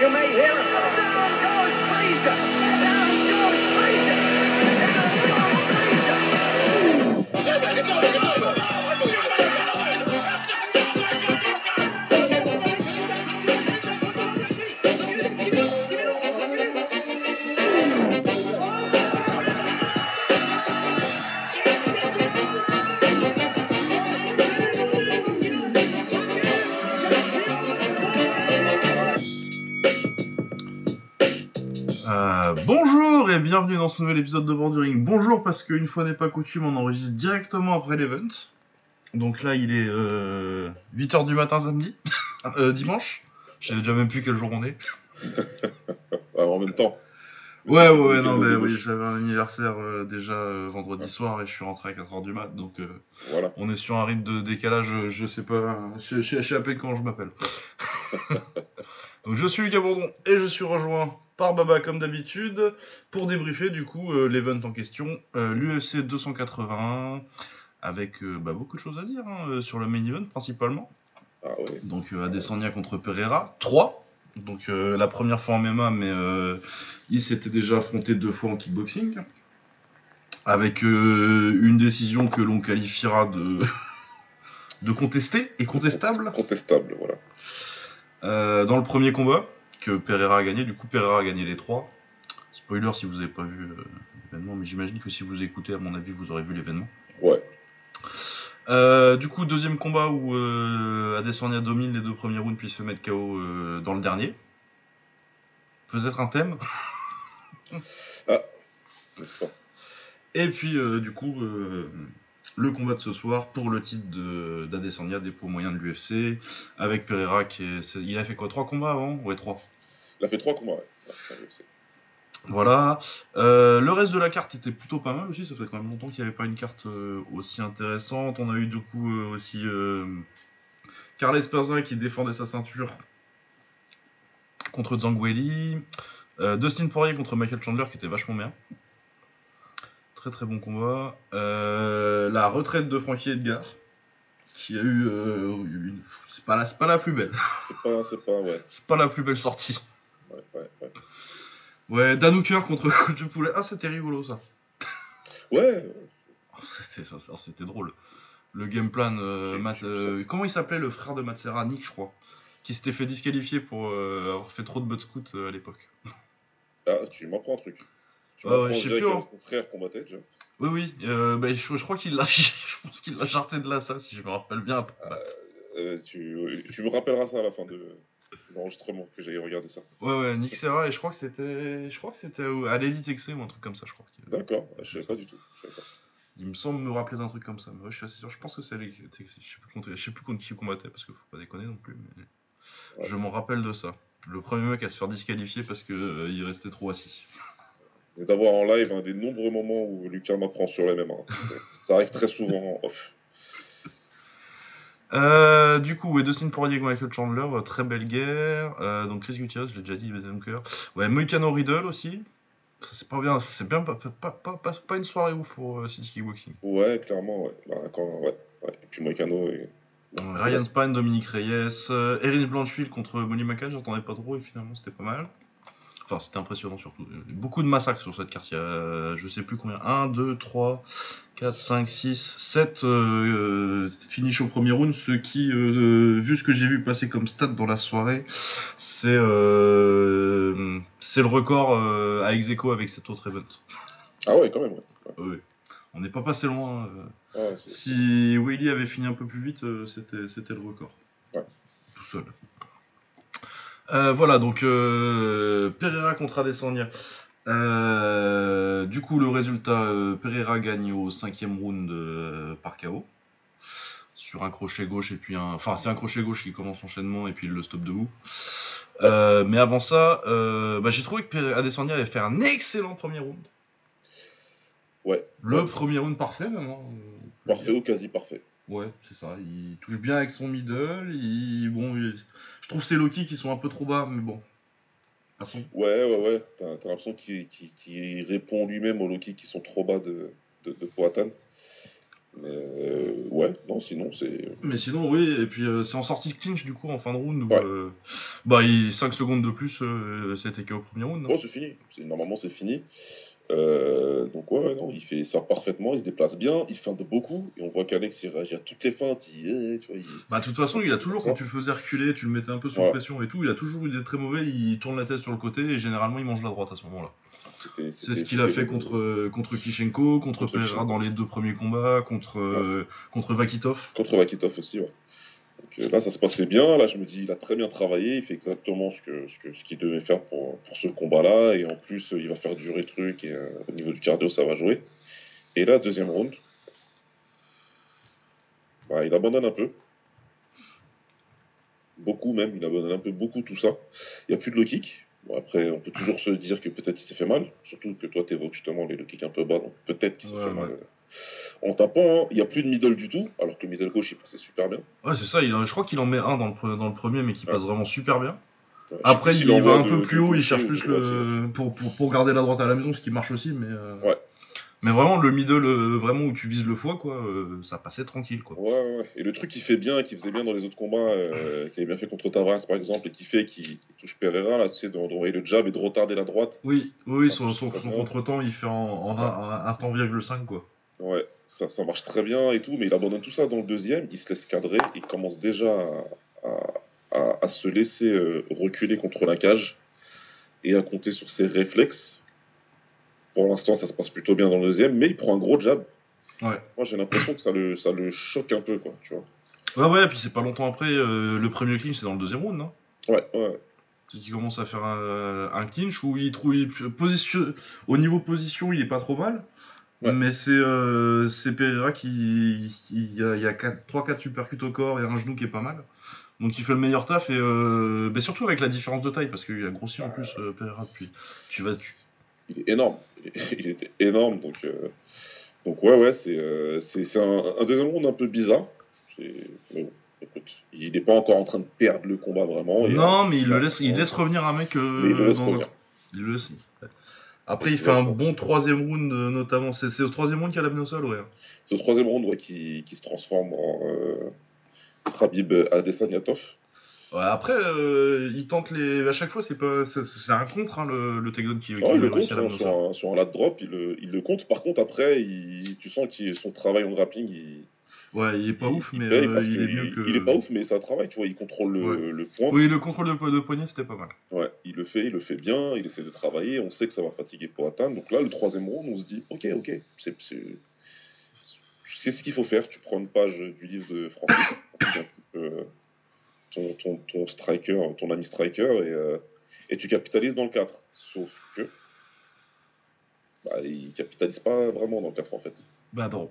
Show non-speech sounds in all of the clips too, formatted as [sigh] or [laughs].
you may hear. Down goes ce nouvel épisode de Borduring. Bonjour parce qu'une fois n'est pas coutume, on enregistre directement après l'event. Donc là, il est 8h du matin samedi, [laughs] Euh, dimanche. Je sais déjà même plus quel jour on est. [laughs] En même temps. Ouais, ouais, ouais, non, mais oui, j'avais un anniversaire euh, déjà euh, vendredi soir et je suis rentré à 4h du mat. Donc euh, Voilà. on est sur un rythme de décalage, euh, je sais pas, je, sais à peine quand je m'appelle. [laughs] Donc je suis Lucas Bourdon et je suis rejoint par Baba comme d'habitude pour débriefer du coup euh, l'event en question, euh, l'UFC 281, avec euh, bah, beaucoup de choses à dire hein, euh, sur le main event principalement. Ah ouais. Donc Adesanya contre Pereira, 3. Donc la première fois en MMA, mais il s'était déjà affronté deux fois en kickboxing. Avec une décision que l'on qualifiera de, [laughs] de contestée et contestable. Contestable, voilà. Dans le premier combat, que Pereira a gagné, du coup Pereira a gagné les trois. Spoiler si vous n'avez pas vu euh, l'événement, mais j'imagine que si vous écoutez, à mon avis, vous aurez vu l'événement. Ouais. Euh, du coup, deuxième combat où euh, Adesanya domine les deux premiers rounds puis se met KO euh, dans le dernier. Peut-être un thème. N'est-ce pas Et puis, du coup, le combat de ce soir pour le titre de- d'Adesanya des poids moyens de l'UFC avec Pereira qui est, Il a fait quoi Trois combats avant? Ouais, trois. Il a fait trois combats, ouais. Voilà. Euh, le reste de la carte était plutôt pas mal aussi. Ça fait quand même longtemps qu'il n'y avait pas une carte euh, aussi intéressante. On a eu du coup euh, aussi Carles Perza qui défendait sa ceinture contre Zangweli. Dustin Poirier contre Michael Chandler qui était vachement bien. Très très bon combat. La retraite de Frankie Edgar qui a eu une... C'est pas, la- c'est pas la plus belle. C'est pas, c'est pas, ouais. C'est pas la plus belle sortie. Ouais, ouais, ouais. Ouais, Dan Hooker contre [laughs] Coach Poulet. Ah, c'était rigolo ça. Ouais, C'était, ça- c'était drôle. Le game plan, euh, Matt- euh, comment il s'appelait le frère de Matt Serra? Nick, je crois, qui s'était fait disqualifier pour euh, avoir fait trop de butt scoot à l'époque. ah, tu m'apprends un truc. Tu ouais, je sais plus, hein. son frère combattait déjà. Oui, oui, bah, je, je crois qu'il l'a, [laughs] je pense qu'il l'a jarté de là, ça, si je me rappelle bien. Tu, tu me rappelleras ça à la fin de l'enregistrement, que j'aille regarder ça. ouais, ouais, Nick Serra, et je crois que c'était, je crois que c'était au- à l'Elite ou un truc comme ça, je crois. qu'il- D'accord, je savais pas du tout. Je savais pas. Il me semble me rappeler d'un truc comme ça, mais ouais, je suis assez sûr. Je pense que c'est l'Elite. Je sais plus contre, je sais plus contre qui il combattait parce qu'il faut pas déconner non plus. Mais Ouais. je m'en rappelle de ça. Le premier mec à se faire disqualifier parce que euh, il restait trop assis. Et d'avoir en live un des nombreux moments où Lucas m'apprend sur les mêmes. [laughs] ça arrive très souvent en off. Euh, du coup, ouais, Dustin Poirier contre Michael Chandler, euh, très belle guerre. Euh, donc Chris Gutierrez, je l'ai déjà dit, Dunker. Ouais, Moicano Riddle aussi. C'est pas bien, c'est bien, pas, pas, pas, pas, pas une soirée ouf pour euh, City Kickboxing. Ouais, clairement, ouais. Bah, quand, ouais. ouais. Et puis Moicano et. Ryan Spine, Dominique Reyes, Erin Blanchfield contre Molly McCann, j'entendais pas trop et finalement c'était pas mal. Enfin, c'était impressionnant surtout. Beaucoup de massacres sur cette carte. Il y a, euh, je sais plus combien, 1, 2, 3, 4, 5, 6, 7 euh, finish au premier round. Ce qui, euh, vu ce que j'ai vu passer comme stat dans la soirée, c'est euh, le record euh, à ex aequo avec cet autre event. Ah ouais, quand même, ouais. ouais. Ouais. On n'est pas passé loin. euh, Ah, c'est- si Willy avait fini un peu plus vite, euh, c'était c'était le record. Ouais. Tout seul. Euh, voilà, donc euh, Pereira contre Adesanya. Euh, du coup, le résultat, Pereira gagne au cinquième round par KO. Sur un crochet gauche et puis un... Enfin, c'est un crochet gauche qui commence l'enchaînement et puis il le stop debout. Mais avant ça, bah, j'ai trouvé que Adesanya avait fait un excellent premier round. Ouais. Le Ouais. premier round parfait, même. hein, Parfait ou quasi parfait. Ouais, c'est ça. Il touche bien avec son middle. Il... Bon, il- je trouve c'est Loki qui sont un peu trop bas, mais bon. Ouais, ouais, ouais. T'as t'as l'impression qu'il qu'il- qu'il répond lui-même aux Loki qui sont trop bas de, de, de Poatan. Mais euh, ouais, non, sinon c'est. Mais sinon, oui, et puis euh, c'est en sortie de clinch du coup en fin de round. Où, Ouais. euh, bah, il, 5 secondes de plus, c'était qu'au premier round. non? Oh, c'est fini. C'est- Normalement, c'est fini. Euh, donc ouais, non, il fait ça parfaitement, il se déplace bien, il feinte beaucoup, et on voit qu'Alex il réagit à toutes les feintes, il, eh, tu vois, il- Bah, de toute façon, il a toujours, quand tu le faisais reculer, tu le mettais un peu sous Ouais. pression et tout, il a toujours eu des très mauvais, il tourne la tête sur le côté et généralement il mange la droite à ce moment-là. C'est ce qu'il a fait contre, euh, contre Kishenko, contre Contre Pereira dans les deux premiers combats, contre, euh, contre Vakitov. Contre Vakitov aussi, ouais. Donc euh, là, ça se passait bien. Là, je me dis, il a très bien travaillé. Il fait exactement ce que ce que- ce qu'il devait faire pour, pour ce combat-là. Et en plus, euh, il va faire durer le truc. Et euh, au niveau du cardio, ça va jouer. Et là, deuxième round, bah, il abandonne un peu. Beaucoup même. Il abandonne un peu beaucoup tout ça. Il n'y a plus de low kick. Bon, après, on peut toujours se dire que peut-être il s'est fait mal. Surtout que toi, tu évoques justement les low kicks un peu bas. Donc peut-être qu'il s'est Ouais, fait ouais. mal. En tapant, hein. il n'y a plus de middle du tout. Alors que le middle gauche, il passait super bien. Ouais, c'est ça, il a- je crois qu'il en met un dans le, pre- dans le premier, mais qui Ouais. passe vraiment super bien. Ouais, Après, il, s'il va un peu de- plus de haut, il cherche plus de le. Pour, pour, pour garder la droite à la maison, ce qui marche aussi, mais. euh, Ouais. Mais vraiment, le middle, euh, vraiment où tu vises le foie, quoi, euh, ça passait tranquille, quoi. Ouais. Et le truc qui fait bien, qui faisait bien dans les autres combats, [clears throat] qui avait bien fait contre Tavares par exemple, et qui fait qu'il touche Pereira, là, tu sais, d'envoyer le jab et de retarder la droite. Oui, oui, son, son, son contre-temps, il fait en, en un, un- un temps virgule 5, quoi. Ouais, ça, ça marche très bien et tout, mais il abandonne tout ça dans le deuxième, il se laisse cadrer, il commence déjà à, à- se laisser euh, reculer contre la cage et à compter sur ses réflexes. Pour l'instant, ça se passe plutôt bien dans le deuxième, mais il prend un gros jab. Ouais. Moi, j'ai l'impression que ça le, ça le choque un peu, quoi, tu vois. Ouais, ouais, puis c'est pas longtemps après, euh, le premier clinch, c'est dans le deuxième round, non? Ouais, ouais. C'est qu'il commence à faire un, un clinch où il trouve. il- position, au niveau position, il est pas trop mal. Ouais. Mais c'est euh, Pereira qui. Il y a, il y a 3-4 supercutes au corps et un genou qui est pas mal. Donc il fait le meilleur taf et. Euh, mais surtout avec la différence de taille parce qu'il a grossi en plus euh, Pereira depuis. Tu vas. tu- il est énorme. [laughs] Il, était énorme, donc, euh, donc ouais, ouais, c'est euh, c'est un, un deuxième round un peu bizarre. Bon, écoute, il n'est pas encore en train de perdre le combat vraiment. et, non, mais il le laisse, il ouais. laisse revenir un mec. il le laisse dans un- revenir. Il le laisse. Ouais. Après, il fait un Exactement. bon troisième round, euh, notamment. C'est au troisième round qu'il a l'amené au sol, ouais. C'est au troisième round ouais, qui, qui se transforme en euh, Khabib Adesanyatov. Ouais, après, euh, il tente les. À chaque fois, c'est pas, c'est un contre hein, le, le takedown qui, qui Ouais, il le compte hein, sur, un, sur un lat drop, il le, il le compte. Par contre, après, il, tu sens que son travail en grappling, il, Ouais, il est pas il- ouf, il mais euh, il est mieux que. Il est pas ouf, mais c'est un travail, tu vois, il contrôle le, Ouais. le point. Oui, le contrôle de, de poignet, c'était pas mal. Ouais, il le fait, il le fait bien, il essaie de travailler, on sait que ça va fatiguer pour atteindre. Donc là, le troisième round, on se dit, ok, ok, c'est c'est- ce qu'il faut faire. Tu prends une page du livre de Francis, [coughs] euh, ton, ton, ton striker, ton ami striker, et, euh, et tu capitalises dans le 4. Sauf que, bah, il capitalise pas vraiment dans le 4 en fait. Bah non.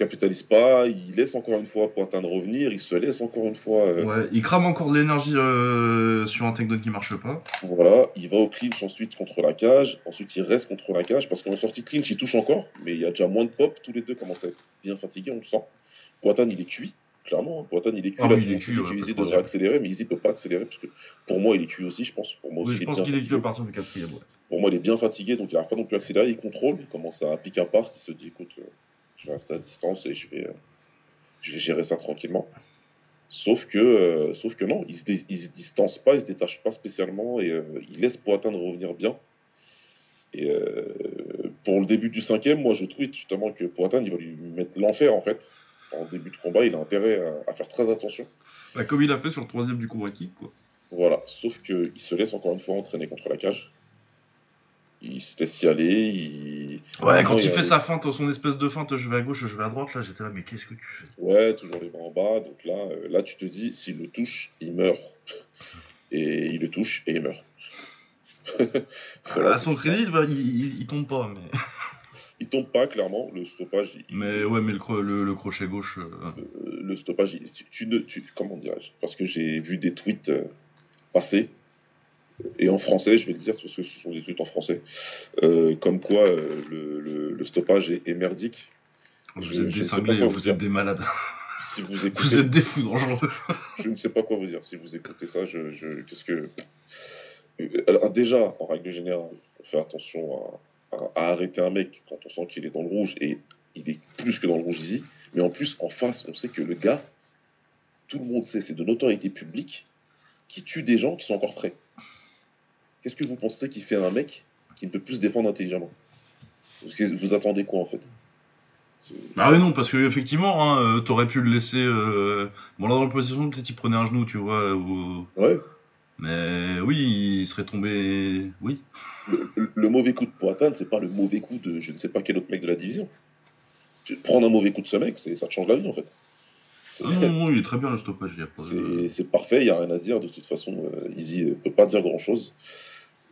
Il capitalise pas, il laisse encore une fois Poitin de revenir, il se laisse encore une fois. euh, Ouais, il crame encore de l'énergie euh, sur un takedown qui marche pas. Voilà, il va au clinch ensuite contre la cage, ensuite il reste contre la cage parce qu'en sortie de clinch il touche encore, mais il y a déjà moins de pop, tous les deux commencent à être bien fatigués, on le sent. Poitin il est cuit, clairement, hein. Il est cuit, Ah là, il est cuit, ouais, après devrait accélérer, mais Izzy peut pas accélérer parce que pour moi il est cuit aussi, je pense. Pour moi Oui, aussi, je il est pense bien qu'il est à partir du quatrième. Pour moi il est bien fatigué, donc il n'arrive pas non plus à accélérer, il contrôle, il commence à piquer à part, il se dit écoute, euh, je vais rester à distance et je vais, euh, je vais gérer ça tranquillement. Sauf que, euh, sauf que non, il se, se distance pas, il se détache pas spécialement et euh, il laisse Poitin de revenir bien. Et euh, pour le début du cinquième, moi je tweet justement que Poitin il va lui mettre l'enfer en fait. En début de combat, il a intérêt à, à faire très attention. Bah, comme il a fait sur le troisième du kick, quoi. Voilà, sauf qu'il se laisse encore une fois entraîner contre la cage. Il se laisse y aller. Il... Ouais, quand il fait sa feinte, son espèce de feinte, je vais à gauche, je vais à droite, là j'étais là, mais qu'est-ce que tu fais? Ouais, toujours les bras en bas. Donc là, euh, là tu te dis, s'il le touche, il meurt. Et il le touche et il meurt. [laughs] Voilà, À son crédit, bah, il, il- il tombe pas, mais. Il tombe pas clairement. Le stoppage, il- Mais ouais, mais le, cro- le, le crochet gauche. euh, euh, le stoppage, il- tu, tu ne, tu- comment dirais-je? Parce que j'ai vu des tweets euh, passer. Et en français, je vais le dire, parce que ce sont des tweets en français, euh, comme quoi euh, le, le- le stoppage est, est merdique. Vous Je- êtes des sais pas cinglés, quoi vous vous dire. êtes des malades. [laughs] Si vous écoutez, Vous êtes des fous dangereux. [laughs] je ne sais pas quoi vous dire. Si vous écoutez ça, je, je- qu'est-ce que Euh, alors, déjà, en règle générale, on fait attention à, à- à arrêter un mec quand on sent qu'il est dans le rouge et il est plus que dans le rouge Easy. Mais en plus, en face, on sait que le gars, tout le monde sait, c'est de notoriété publique, qui tue des gens qui sont encore frais. Qu'est-ce que vous pensez qu'il fait un mec qui ne peut plus se défendre intelligemment vous, attendez quoi en fait C'est- Ah oui, non, parce que effectivement, hein, euh, t'aurais pu le laisser. euh, Bon, là, dans le position, peut-être il prenait un genou, tu vois. ou- Ouais. Mais oui, il serait tombé. Oui. Le, le- le mauvais coup de Poitane, c'est pas le mauvais coup de je ne sais pas quel autre mec de la division. Prendre un mauvais coup de ce mec, ça te change la vie en fait. C'est- Non, non, il est très bien le stoppage. C'est parfait, il n'y a rien à dire. De toute façon, euh, Easy ne peut pas dire grand-chose.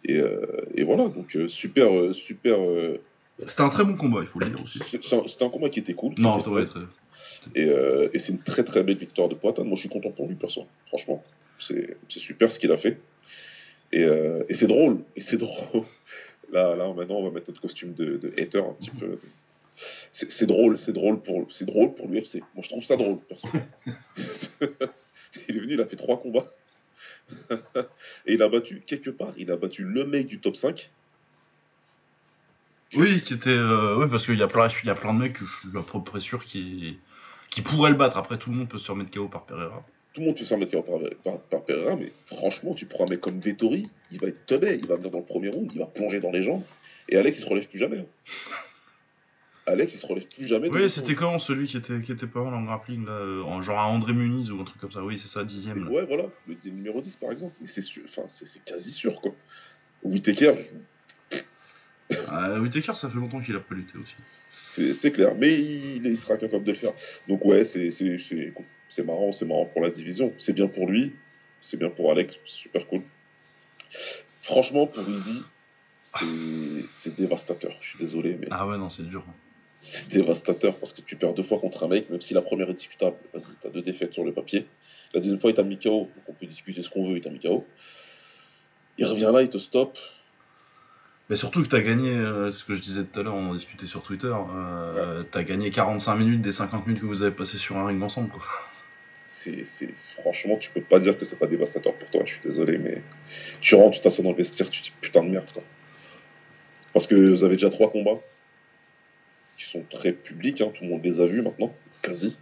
Et, euh, et voilà, donc euh, super, euh, super. C'était un très bon combat, il faut le dire aussi. un- C'était un combat qui était cool. qui Non, était être. Et, et c'est une très très belle victoire de Poitane. Moi, je suis content pour lui, perso. Franchement, c'est super ce qu'il a fait. Et, euh, et c'est drôle. Et c'est [laughs] drôle. Là, là, maintenant, on va mettre notre costume de, de hater un petit peu. C'est drôle, c'est drôle pour, c'est drôle pour l'UFC. Moi, je trouve ça drôle, perso. [laughs] [laughs] il est venu, il a fait trois combats. [laughs] et il a battu, quelque part, il a battu le mec du top 5. Oui, qui était. euh, ouais, parce qu'il y, a plein- il y a plein de mecs que je suis à peu près sûr qui, qui pourraient le battre. Après, tout le monde peut se remettre KO par Pereira. Tout le monde peut s'en mettre par, par, par Pereira, mais franchement, tu prends un mec comme Vettori, il va être teubé, il va venir dans le premier round, il va plonger dans les jambes, et Alex, il se relève plus jamais. hein. Alex, il se relève plus jamais. Oui, c'était comment celui qui était, qui était pas mal en grappling, là, en genre à André Muniz ou un truc comme ça. Oui, c'est ça, dixième. Là. Ouais, voilà, le le numéro 10 par exemple. Mais c'est sûr, enfin, c'est quasi sûr quoi. Whittaker, je- Euh, Whittaker, ça fait longtemps qu'il a pas lutté aussi. c'est clair, mais il, il sera capable de le faire. Donc ouais, c'est marrant, c'est marrant pour la division. C'est bien pour lui, c'est bien pour Alex, super cool. Franchement, pour Easy, c'est- c'est dévastateur. Je suis désolé, mais Ah ouais, non, c'est dur. C'est dévastateur parce que tu perds deux fois contre un mec, même si la première est discutable. Vas-y, t'as deux défaites sur le papier. La deuxième fois, il t'a mis KO, donc on peut discuter ce qu'on veut, il t'a mis KO. Il revient là, il te stoppe. Mais surtout que t'as gagné, euh, ce que je disais tout à l'heure, on en discutait sur Twitter, euh, t'as gagné 45 minutes des 50 minutes que vous avez passé sur un ring ensemble. Quoi. C'est, c'est, franchement, tu peux pas dire que c'est pas dévastateur pour toi, je suis désolé, mais tu rentres, tu t'assois dans le vestiaire, tu te dis putain de merde, quoi. Parce que vous avez déjà trois combats qui sont très publics, hein, tout le monde les a vus maintenant, quasi.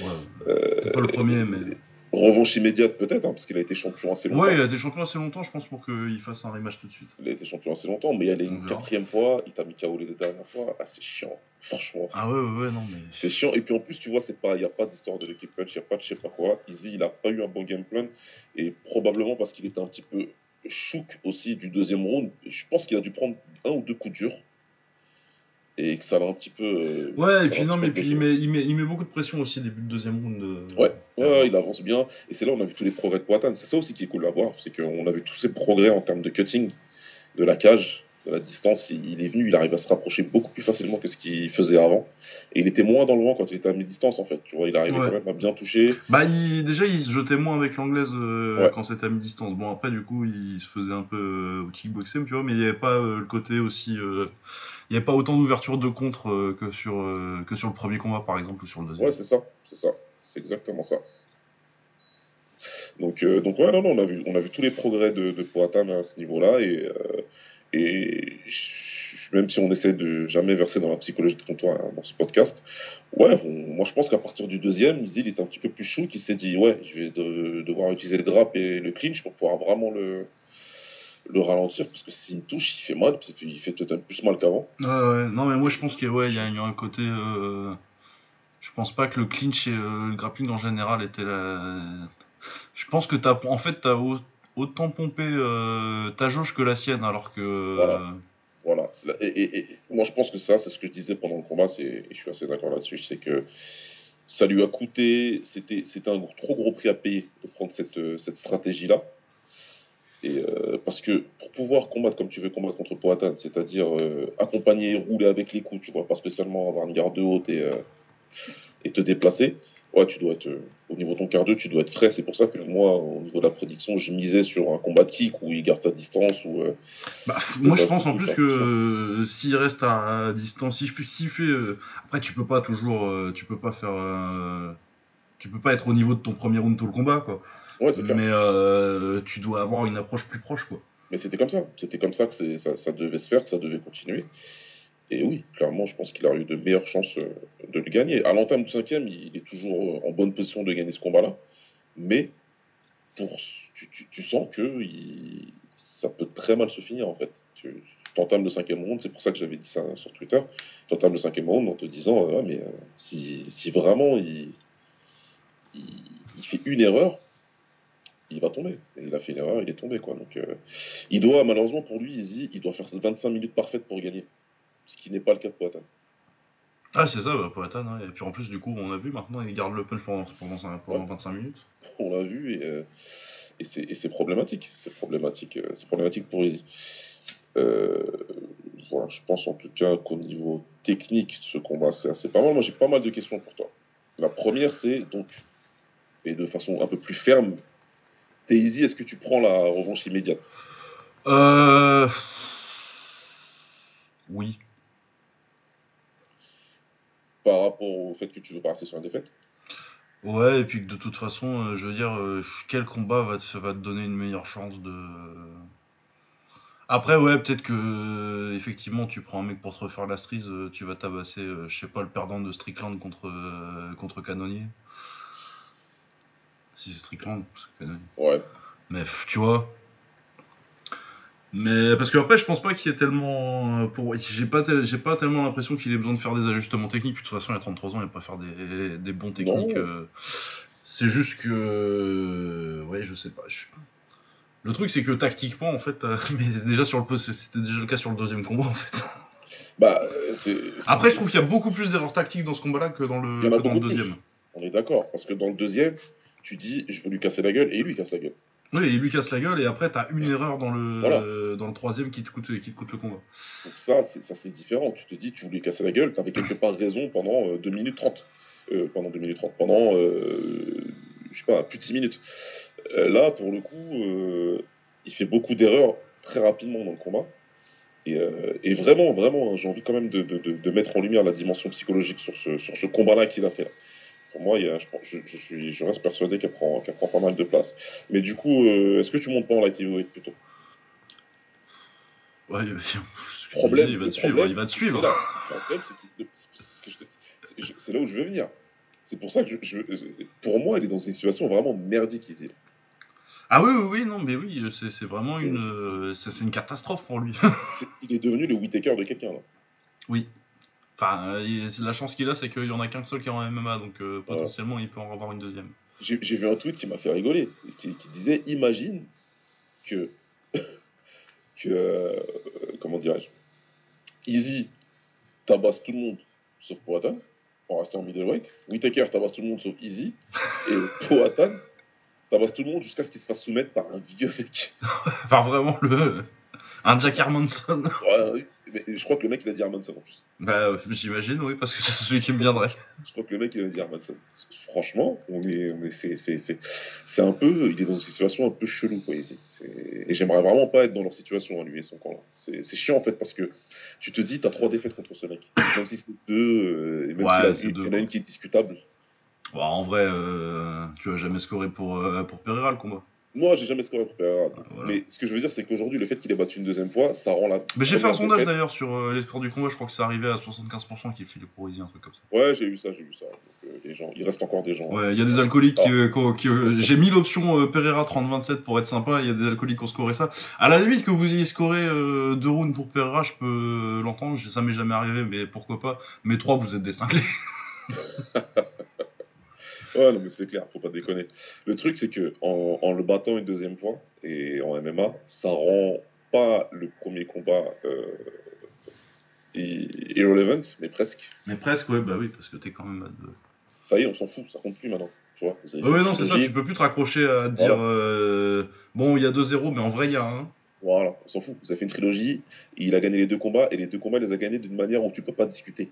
Ouais. Euh, pas le premier, mais. Revanche immédiate peut-être, hein, parce qu'il a été champion assez longtemps. Ouais, il a été champion assez longtemps, je pense, pour qu'il fasse un rematch tout de suite. Il a été champion assez longtemps, mais il allait une quatrième fois, il t'a mis KO les dernières fois, ah c'est chiant, franchement. Ah ouais, ouais, ouais, non, mais. C'est chiant, et puis en plus, tu vois, c'est pas, il n'y a pas d'histoire de l'équipe punch, il n'y a pas de je sais pas quoi. Easy, il a pas eu un bon game plan, et probablement parce qu'il était un petit peu chouk aussi du deuxième round. Je pense qu'il a dû prendre un ou deux coups durs, et que ça l'a un petit peu. euh, Ouais, et puis non, mais puis il met, il, met, il met beaucoup de pression aussi début de deuxième round. euh. Ouais, ouais, il avance bien, et c'est là où on a vu tous les progrès de Poitane. C'est ça aussi qui est cool à voir, c'est qu'on a vu tous ces progrès en termes de cutting, de la cage, de la distance. Il, il est venu, il arrive à se rapprocher beaucoup plus facilement que ce qu'il faisait avant. Et il était moins dans le vent quand il était à mi-distance, en fait. Tu vois, il arrivait Ouais. quand même à bien toucher. Bah, il- déjà, il se jetait moins avec l'anglaise euh, Ouais. quand c'était à mi-distance. Bon, après, du coup, il se faisait un peu euh, au kickboxing, tu vois, mais il n'y avait pas euh, le côté aussi. Il n'y avait pas autant d'ouverture de contre euh, que, sur, euh, que sur le premier combat, par exemple, ou sur le deuxième. Ouais, c'est ça, c'est ça. C'est exactement ça. Donc, euh, donc ouais, non, non, on a vu, on a vu tous les progrès de, de Poatan à ce niveau-là. Et, et même si on essaie de jamais verser dans la psychologie de comptoir hein, dans ce podcast, ouais, moi je pense qu'à partir du deuxième, Izzy, il était un petit peu plus chou, qui s'est dit, ouais, je vais de- devoir utiliser le drap et le clinch pour pouvoir vraiment le, le ralentir, parce que s'il me touche, il fait mal, puis il fait peut-être plus mal qu'avant. Non, mais moi, je pense qu'il ouais, y, a il y a un côté. euh, Je pense pas que le clinch et euh, le grappling en général était la. Je pense que t'as, en fait, t'as au- autant pompé euh, ta jauge que la sienne, alors que. Voilà. Voilà. c'est la- Et, et- et moi, je pense que ça, c'est ce que je disais pendant le combat, c'est, et je suis assez d'accord là-dessus, c'est que ça lui a coûté, c'était, c'était un trop gros prix à payer de prendre cette, cette stratégie-là. Et euh, parce que pour pouvoir combattre comme tu veux combattre contre Poatan, c'est-à-dire euh, accompagner, rouler avec les coups, tu vois, pas spécialement avoir une garde haute et, euh, et te déplacer, ouais, tu dois être, euh, au niveau de ton cardio, tu dois être frais. C'est pour ça que moi, au niveau de la prédiction, je misais sur un combat de kick où il garde sa distance, ou euh, Bah, moi, je pense en plus que euh, s'il reste à distance, s'il fait, s'il fait, euh, après, tu peux pas toujours, euh, tu peux pas faire, euh, tu peux pas être au niveau de ton premier round tout le combat, quoi. Ouais, c'est clair. Mais euh, tu dois avoir une approche plus proche, quoi. Mais c'était comme ça. C'était comme ça que ça, ça devait se faire, que ça devait continuer. Et oui, clairement, je pense qu'il a eu de meilleures chances euh, de le gagner. À l'entame du cinquième, il est toujours euh, en bonne position de gagner ce combat-là. Mais pour, tu, tu- tu sens que il- ça peut très mal se finir, en fait. Tu entames le cinquième round, c'est pour ça que j'avais dit ça sur Twitter. Tu entames le cinquième round en te disant, Ah, mais si, si vraiment il, il, il fait une erreur, il va tomber. Et il a fait une erreur, il est tombé, quoi. Donc, euh, il doit, malheureusement pour lui, Izzy, il doit faire 25 minutes parfaites pour gagner. Ce qui n'est pas le cas de Poatan. Ah, c'est ça, bah, Poatan. Et puis en plus, du coup, on a vu maintenant, il garde le punch pendant, pendant, cinq- pendant Ouais. 25 minutes. On l'a vu et, euh, et c'est problématique. C'est problématique, euh, c'est problématique pour Izzy. Voilà, je pense en tout cas qu'au niveau technique ce combat, c'est assez pas mal. Moi, j'ai pas mal de questions pour toi. La première, c'est donc, et de façon un peu plus ferme, Izzy, est-ce que tu prends la revanche immédiate Euh. Oui. par rapport au fait que tu veux pas rester sur la défaite Ouais, et puis que de toute façon, euh, je veux dire, euh, quel combat va te, va te donner une meilleure chance de. Après, ouais, peut-être que euh, effectivement, tu prends un mec pour te refaire la strise, euh, tu vas tabasser, je sais pas, le perdant de Strickland contre, contre Canonnier. Si c'est Strickland. Ouais. Mais tu vois. Mais parce que après, je pense pas qu'il y ait tellement. euh, Pour... J'ai pas, tel- j'ai pas tellement l'impression qu'il ait besoin de faire des ajustements techniques. Puis de toute façon, il a 33 ans, il va pas faire des, des bons techniques. Euh. C'est juste que. Ouais, je sais pas. je- Le truc, c'est que tactiquement, en fait. euh, [laughs] Mais déjà sur le c'était déjà le cas sur le deuxième combat, en fait. Bah, euh, c'est. c'est- Après, je trouve qu'il y a beaucoup plus d'erreurs tactiques dans ce combat-là que dans le, que dans le plus. deuxième. On est d'accord, parce que dans le deuxième, tu dis, je veux lui casser la gueule, et il lui casse la gueule. Oui, il lui casse la gueule, et après, t'as une erreur dans le, Voilà. dans le troisième qui te coûte, qui te coûte le combat. Donc ça, c'est ça c'est différent. Tu te dis, tu voulais casser la gueule, tu avais quelque part raison pendant euh, 2 minutes 30. Euh, pendant 2 minutes 30, pendant, euh, je sais pas, plus de 6 minutes. Euh, là, pour le coup, il fait beaucoup d'erreurs très rapidement dans le combat. Et, et vraiment, vraiment, hein, j'ai envie quand même de, de- de- de mettre en lumière la dimension psychologique sur ce, sur ce combat-là qu'il a fait. là. Pour moi, il y a- je, pense- je, je suis, je reste persuadé qu'elle prend, pas mal de place. Mais du coup, euh, est-ce que tu montes pas en light heavyweight plutôt? Ouais, problème, dis, il va te suivre, il va te c'est suivre. c'est là où je veux venir. C'est pour ça que je, pour moi, il est dans une situation vraiment merdique ici. Ah oui, oui, oui, non, mais oui, c'est vraiment une, euh, c'est une catastrophe pour lui. [laughs] Il est devenu le Whitaker de quelqu'un là. oui. Enfin, euh, la chance qu'il a, c'est qu'il y en a qu'un seul qui est en MMA, donc euh, Ouais. potentiellement, il peut en avoir une deuxième. J'ai vu un tweet qui m'a fait rigoler, qui, qui disait imagine que [laughs] que euh, comment dirais-je, Easy tabasse tout le monde sauf Poatan en restant en middleweight. Whitaker tabasse tout le monde sauf Easy et [laughs] Poatan tabasse tout le monde jusqu'à ce qu'il se fasse soumettre par un [laughs] vieux mec. Enfin, vraiment, le... un Jack Hermanson. [laughs] Ouais, oui, mais je crois que le mec il a dit Hermanson en plus. bah, euh, j'imagine, oui, parce que c'est celui qui me viendrait. Je crois que le mec il a dit Hermanson. Franchement, on est, on est, c'est, c'est, c'est, c'est un peu, il est dans une situation un peu chelou quoi ici. Et j'aimerais vraiment pas être dans leur situation à lui et son camp là. C'est, c'est chiant en fait parce que tu te dis t'as trois défaites contre ce mec, même si c'est deux, euh, et même Ouais, s'il a- c'est il deux, y en a une qui est discutable. Bon, en vrai, euh, tu vas jamais scorer pour, euh, pour Pereira le combat. Moi j'ai jamais scoré pour Pereira. Voilà. Mais ce que je veux dire c'est qu'aujourd'hui le fait qu'il ait battu une deuxième fois, ça rend la. Mais j'ai fait un sondage d'ailleurs sur euh, les scores du combat, je crois que c'est arrivé à 75% qu'il filait pour Izzy, un truc comme ça. Ouais j'ai vu ça, j'ai vu ça. Donc, euh, les gens, il reste encore des gens. Ouais, il y a des alcooliques qui. Ah. euh, qui- qui- euh, J'ai mis l'option euh, Pereira 30-27 pour être sympa, il y a des alcooliques qui ont scoré ça. À la limite que vous ayez scoré euh, deux rounds pour Pereira, je peux euh, l'entendre, ça m'est jamais arrivé, mais pourquoi pas. Mais trois, vous êtes des cinglés. [laughs] Ouais, non, mais c'est clair, faut pas déconner. Le truc, c'est que en, en le battant une deuxième fois, et en MMA, ça rend pas le premier combat euh, irrelevant, mais presque. Mais presque, ouais, bah oui, parce que t'es quand même. Ça y est, on s'en fout, ça compte plus maintenant. Tu vois, vous avez Ouais, ouais, non, c'est ça, tu peux plus te raccrocher à dire euh, bon, il y a 2-0, mais en vrai, il y a un. Voilà, on s'en fout. Vous avez fait une trilogie, il a gagné les deux combats, et les deux combats, il les a gagnés d'une manière où tu peux pas discuter.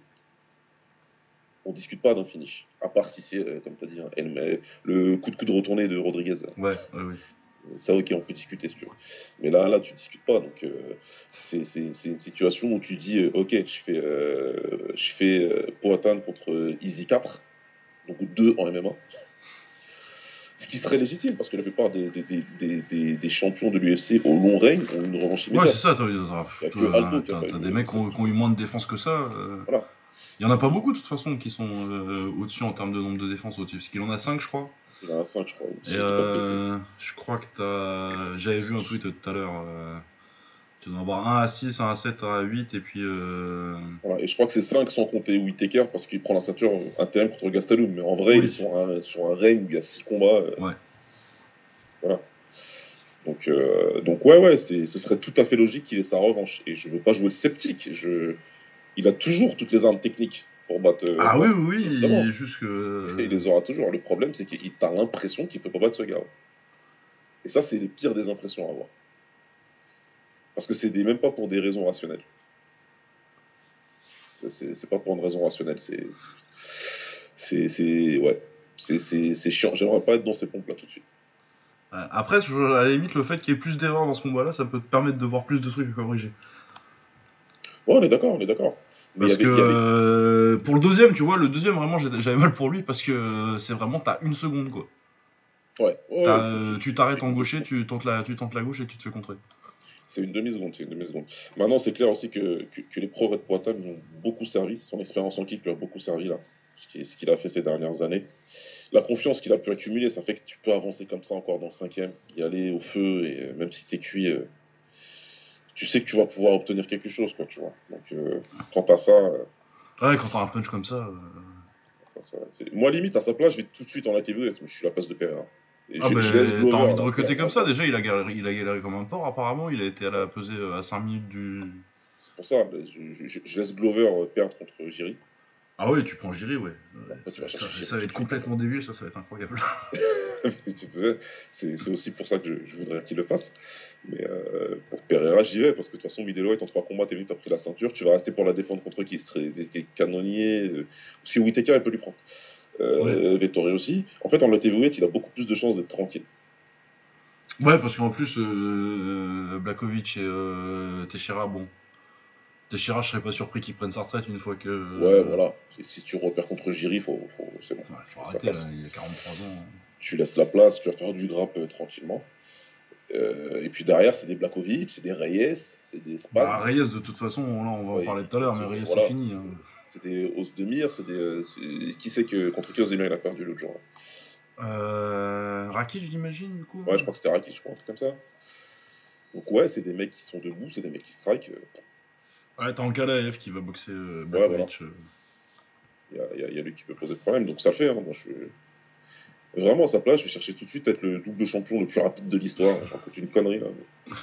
On discute pas d'un finish. À part si c'est, euh, comme tu as dit, hein, elle- le coup de coude retourné de Rodriguez. Ouais, ouais, ouais. Ça, ok, on peut discuter si tu veux. Mais là, là, tu discutes pas. Donc, euh, c'est une situation où tu dis, euh, ok, je fais, euh, je fais euh, Poatan contre Easy 4, donc 2 en MMA. Ce qui serait légitime, parce que la plupart des, des, des, des, des- des champions de l'UFC au long règne ont une revanche Ouais, immédiate. c'est ça, t'as t'as- Y a t'as- que Aldo qui a t'as- pas t'as eu des de- mecs qui ont, eu moins de défense que ça. euh. Voilà. Il y en a pas beaucoup de toute façon qui sont euh, au-dessus en termes de nombre de défenses au-dessus, parce qu'il en a 5 je crois. Il en a 5, je crois. Et euh, je crois que t'as. J'avais vu un tweet tout à l'heure. euh, Tu dois en avoir un à 6, un à 7, un à 8, et puis. euh, Voilà, et je crois que c'est 5 sans compter Whittaker parce qu'il prend la ceinture intérim contre Gastelum. Mais en vrai, Oui. il est sur un, sur un règne où il y a 6 combats. euh, Ouais. Voilà. Donc, euh, donc ouais, ouais, ce serait tout à fait logique qu'il ait sa revanche. Et je veux pas jouer sceptique. Je... Il a toujours toutes les armes techniques pour battre. euh, Ah oui, oui, oui, évidemment. il est juste que. Et il les aura toujours. Le problème, c'est qu'il t'a l'impression qu'il peut pas battre ce gars. Et ça, c'est les pires des impressions à avoir. Parce que c'est même pas pour des raisons rationnelles. C'est pas pour une raison rationnelle. C'est. C'est. Ouais. C'est- chiant. J'aimerais pas être dans ces pompes-là tout de suite. Après, à la limite, le fait qu'il y ait plus d'erreurs dans ce combat-là, ça peut te permettre de voir plus de trucs à corriger. Ouais, on est d'accord, on est d'accord. Parce avait- que avait- euh, pour le deuxième, tu vois, le deuxième, vraiment, j'avais mal pour lui parce que euh, c'est vraiment, t'as une seconde, quoi. Ouais, ouais, euh, tu t'arrêtes en gaucher, tu tentes, la, tu tentes la gauche et tu te fais contrer. C'est une demi-seconde, c'est une demi-seconde. Maintenant, c'est clair aussi que, que, que les pros Red Poitin nous ont beaucoup servi. Son expérience en kick lui a beaucoup servi, là. Ce qui- ce qu'il a fait ces dernières années. La confiance qu'il a pu accumuler, ça fait que tu peux avancer comme ça encore dans le cinquième, y aller au feu, et même si t'es cuit, tu sais que tu vas pouvoir obtenir quelque chose, quoi, tu vois. Donc, euh, quant à ça, euh, Ouais, quand t'as un punch comme ça. euh, ça, moi, limite, à sa place, je vais tout de suite en la TV, je suis la place de Pereira. Ah bah, t'as envie de recruter comme ça, déjà, il a galéré, il a galéré comme un porc, apparemment, il a été à la peser euh, à 5 minutes du. C'est pour ça, je, je- je laisse Glover perdre contre Jiri. Ah ouais, tu prends Jiri, ouais. Après, ça, va être complètement débile, ça, ça va être incroyable. [laughs] C'est c'est aussi pour ça que je, je voudrais qu'il le fasse. Mais euh, pour Pereira, j'y vais, parce que de toute façon, middleweight en trois combats, t'es venu, t'as pris la ceinture, tu vas rester pour la défendre contre qui? Des canonniers. euh, Parce que Whittaker, il peut lui prendre. Euh, Vettori aussi. En fait, en light heavyweight, il a beaucoup plus de chances d'être tranquille. Ouais, parce qu'en plus, euh, Blakovic et euh, Teixeira, bon. Teixeira, je serais pas surpris qu'il prenne sa retraite une fois que. Ouais, voilà. Si, si tu repères contre Jiri, faut, faut, c'est bon. Ouais, faut arrêter, là, il a 43 ans. Tu laisses la place, tu vas faire du grappe euh, tranquillement. Euh, et puis derrière, c'est des Blakovic, c'est des Reyes, c'est des Spad. Bah, Reyes, de toute façon, là, on va en parler tout à l'heure, mais c'est- Reyes, voilà. c'est fini. hein. C'est des Os de Mire, c'est des. euh, c'est- Qui sait que contre qui Os de Mire il a perdu l'autre jour Euh, Rakic, j'imagine, du coup? Ouais, je crois que c'était Raki, je crois, un truc comme ça. Donc ouais, c'est des mecs qui sont debout, c'est des mecs qui strike. euh, Ouais, t'as Ankalaev qui va boxer euh, voilà. Blakovic. Il y, a, il y a- il y a lui qui peut poser problème, donc ça le fait. Hein, moi, je suis... Vraiment, à sa place, je vais chercher tout de suite à être le double champion le plus rapide de l'histoire. J'en raconte une connerie, là. Mais...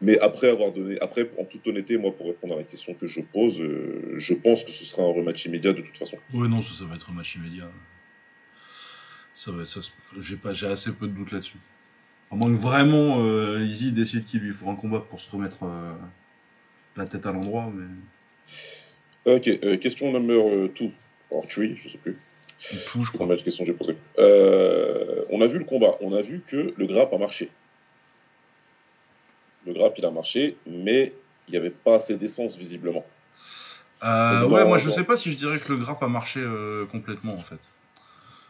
mais après avoir donné... Après, en toute honnêteté, moi, pour répondre à la question que je pose, euh, je pense que ce sera un rematch immédiat de toute façon. Ouais, non, ça, ça va être un match immédiat. Ça va, ça, j'ai pas, j'ai assez peu de doutes là-dessus. À moins que vraiment euh, Izzy décide qu'il lui faut un combat pour se remettre euh, la tête à l'endroit, mais Ok, euh, question number 2. Alors, three, je sais plus. Tout, je crois. j'ai. Euh, on a vu le combat, on a vu que le grappe a marché. Le grappe, il a marché, mais il n'y avait pas assez d'essence, visiblement. Euh, ouais, moi je non. sais pas si je dirais que le grappe a marché euh, complètement en fait.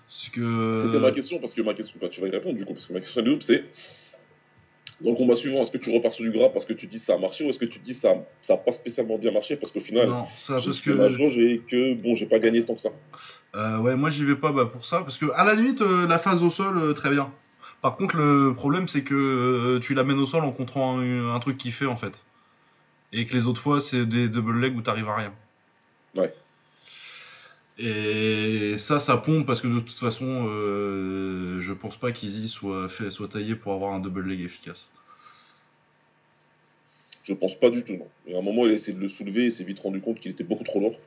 C'est que. C'était ma question, parce que ma question, bah, tu vas y répondre du coup, parce que ma question de c'est dans le combat suivant, est-ce que tu repars sur du grappe parce que tu dis ça a marché ou est-ce que tu dis ça ça n'a pas spécialement bien marché parce qu'au final, Non, ça j'ai parce que. ma jauge et que bon, j'ai pas gagné tant que ça. Euh, ouais, moi j'y vais pas bah, pour ça, parce que à la limite, euh, la phase au sol, euh, très bien. Par contre, le problème c'est que euh, tu l'amènes au sol en contrant un, un truc qui fait en fait. Et que les autres fois, c'est des double legs où t'arrives à rien. Ouais. Et ça, ça pompe parce que de toute façon, euh, je pense pas qu'Easy soit, fait, soit taillé pour avoir un double leg efficace. Je pense pas du tout, non. Et à un moment, il a essayé de le soulever et s'est vite rendu compte qu'il était beaucoup trop lourd.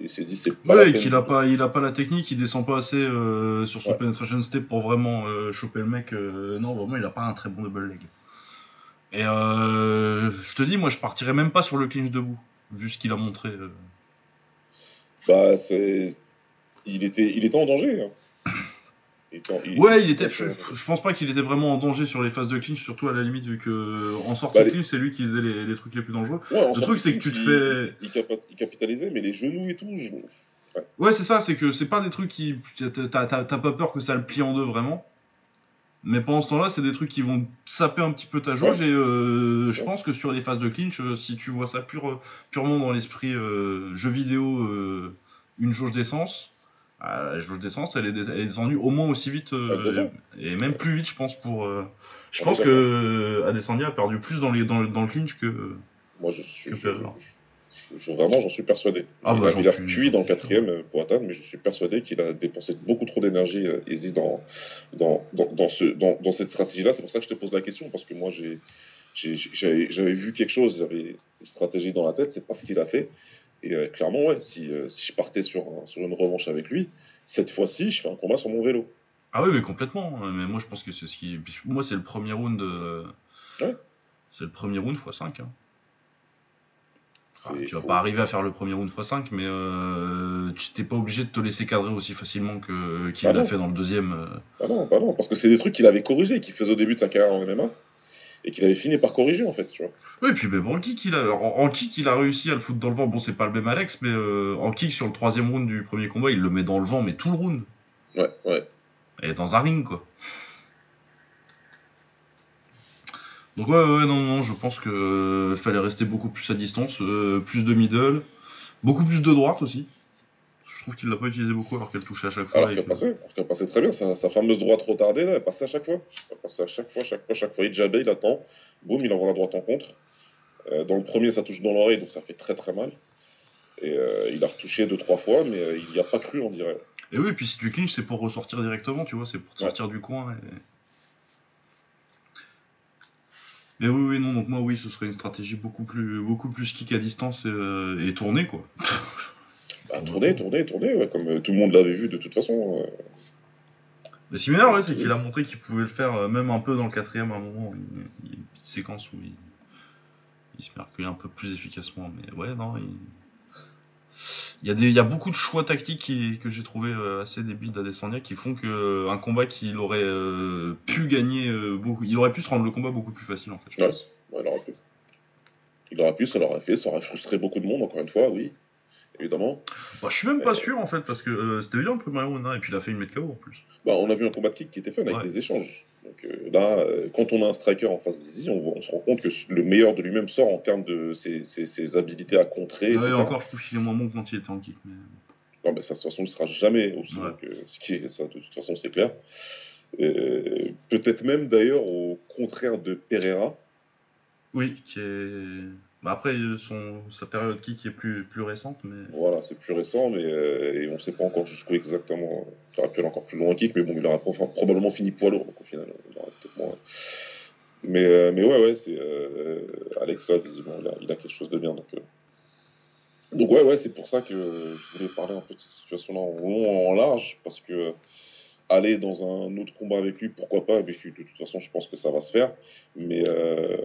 Et il s'est dit, c'est pas Ouais, qu'il a pas, il a pas la technique, il descend pas assez euh, sur son Ouais. penetration step pour vraiment euh, choper le mec. euh, non, vraiment, il a pas un très bon double leg. Et euh, je te dis, moi, je partirais même pas sur le clinch debout, vu ce qu'il a montré. Euh. Bah, c'est. Il était, il était en danger. hein. Il était en- il- Ouais, il était. Je, pense pas qu'il était vraiment en danger sur les phases de clinch, surtout à la limite, vu que en sortie Bah, les- clinch, c'est lui qui faisait les, les trucs les plus dangereux. Ouais, Le truc, c'est que tu te fais- Il, capitalisait, mais les genoux et tout. je- Ouais, c'est ça, c'est que c'est pas des trucs qui. T'as t'as- t'as pas peur que ça le plie en deux vraiment. Mais pendant ce temps-là, c'est des trucs qui vont saper un petit peu ta jauge. Et euh, je pense que sur les phases de clinch, euh, si tu vois ça pure- purement dans l'esprit euh, jeu vidéo, euh, une jauge d'essence, euh, la jauge d'essence, elle, elle est descendue au moins aussi vite. euh, et même plus vite, je pense. pour. euh, je pense que euh, Adesanya a perdu plus dans, les, dans, le, dans le clinch que. Moi, je suis. Que je- Pereira. je- je- vraiment, j'en suis persuadé. Ah, bah, il a suis- fui dans le quatrième euh, pour atteindre, mais je suis persuadé qu'il a dépensé beaucoup trop d'énergie, euh, Izzy, dans, dans, dans, dans, ce, dans, dans cette stratégie-là. C'est pour ça que je te pose la question, parce que moi, j'ai, j'avais, vu quelque chose, j'avais une stratégie dans la tête, c'est pas ce qu'il a fait. Et euh, clairement, ouais, si, euh, si je partais sur, un- sur une revanche avec lui, cette fois-ci, je fais un combat sur mon vélo. Ah oui, mais complètement. Mais moi, je pense que c'est ce qui. Moi, c'est le premier round. euh, Ouais. C'est le premier round x5. Hein. Ah, tu vas faut- pas arriver à faire le premier round x5, mais euh, tu t'es pas obligé de te laisser cadrer aussi facilement que qu'il Ah l'a fait dans le deuxième. euh. Ah non, bah non, parce que c'est des trucs qu'il avait corrigés, qu'il faisait au début de sa carrière en MMA, et qu'il avait fini par corriger, en fait, tu vois. Oui, puis même en kick, il a, en, en kick, il a réussi à le foutre dans le vent. Bon, c'est pas le même Alex, mais euh, en kick sur le troisième round du premier combat, il le met dans le vent, mais tout le round. Ouais, ouais. Et dans un ring, quoi. Donc ouais, ouais, non, non, je pense que euh, fallait rester beaucoup plus à distance, euh, plus de middle, beaucoup plus de droite aussi. Je trouve qu'il l'a pas utilisé beaucoup alors qu'elle touchait à chaque fois. Alors et qu'elle que- passait, alors qu'elle passait très bien, sa, sa fameuse droite retardée, là, elle passait à chaque fois. Elle passait à chaque fois, chaque fois, chaque fois. Il jabait, il attend, boum, il envoie la droite en contre. Euh, dans le premier, ça touche dans l'oreille, donc ça fait très très mal. Et il a retouché deux, trois fois, mais il n'y a pas cru, on dirait. Et oui, puis si tu clinches, c'est pour ressortir directement, tu vois, c'est pour te Ouais. sortir du coin. Et... Mais oui, oui, non, donc moi, oui, ce serait une stratégie beaucoup plus, beaucoup plus kick à distance et, euh, et tournée, quoi. Bah, tourner, tourner, tourner, ouais, comme euh, tout le monde l'avait vu de toute façon. euh. Le similaire, ouais, c'est qu'il a montré qu'il pouvait le faire euh, même un peu dans le quatrième à un moment. Il il y a une petite séquence où il, il se reculer un peu plus efficacement. Mais ouais, non, il, il y, a des, il y a beaucoup de choix tactiques qui- que j'ai trouvé euh, assez débiles d'Adesanya qui font que euh, un combat qu'il aurait euh, pu gagner euh, beaucoup. Il aurait pu se rendre le combat beaucoup plus facile en fait. je Ouais. pense. Ouais, il aurait pu. Il aurait pu, ça l'aurait fait, ça aurait frustré beaucoup de monde, encore une fois, oui. Évidemment. Bah, je suis même pas Euh, sûr en fait parce que c'était bien premier round hein, et puis il a fait une mètre KO en plus. Bah, on a vu un combat de kick qui était fun avec Ouais. des échanges. Donc euh, là, euh, quand on a un striker en face d'Izzy, on, on se rend compte que le meilleur de lui-même sort en termes de ses, ses- ses habilités à contrer. Ouais, encore, je trouve qu'il est moins bon quand il était en kick. Mais... Non, mais ça, de toute façon, il ne sera jamais aussi Ouais. que ce qui est ça, de toute façon, c'est clair. Euh, Peut-être même d'ailleurs au contraire de Pereira. Oui, qui est. Bah après, euh, son, sa période kick est plus, plus récente, mais. Voilà, c'est plus récent, mais euh, et on ne sait pas encore jusqu'où exactement. Il aurait pu aller encore plus loin en kick, mais bon, il pro- probablement fini poids lourd, au final. Mais, euh, mais ouais, ouais, c'est euh, Alex là, visiblement, il a, il a quelque chose de bien. Donc, euh. donc ouais, ouais, c'est pour ça que je voulais parler un peu de cette situation-là en long, en large, parce que euh, aller dans un autre combat avec lui, pourquoi pas, mais de toute façon, je pense que ça va se faire. Mais euh,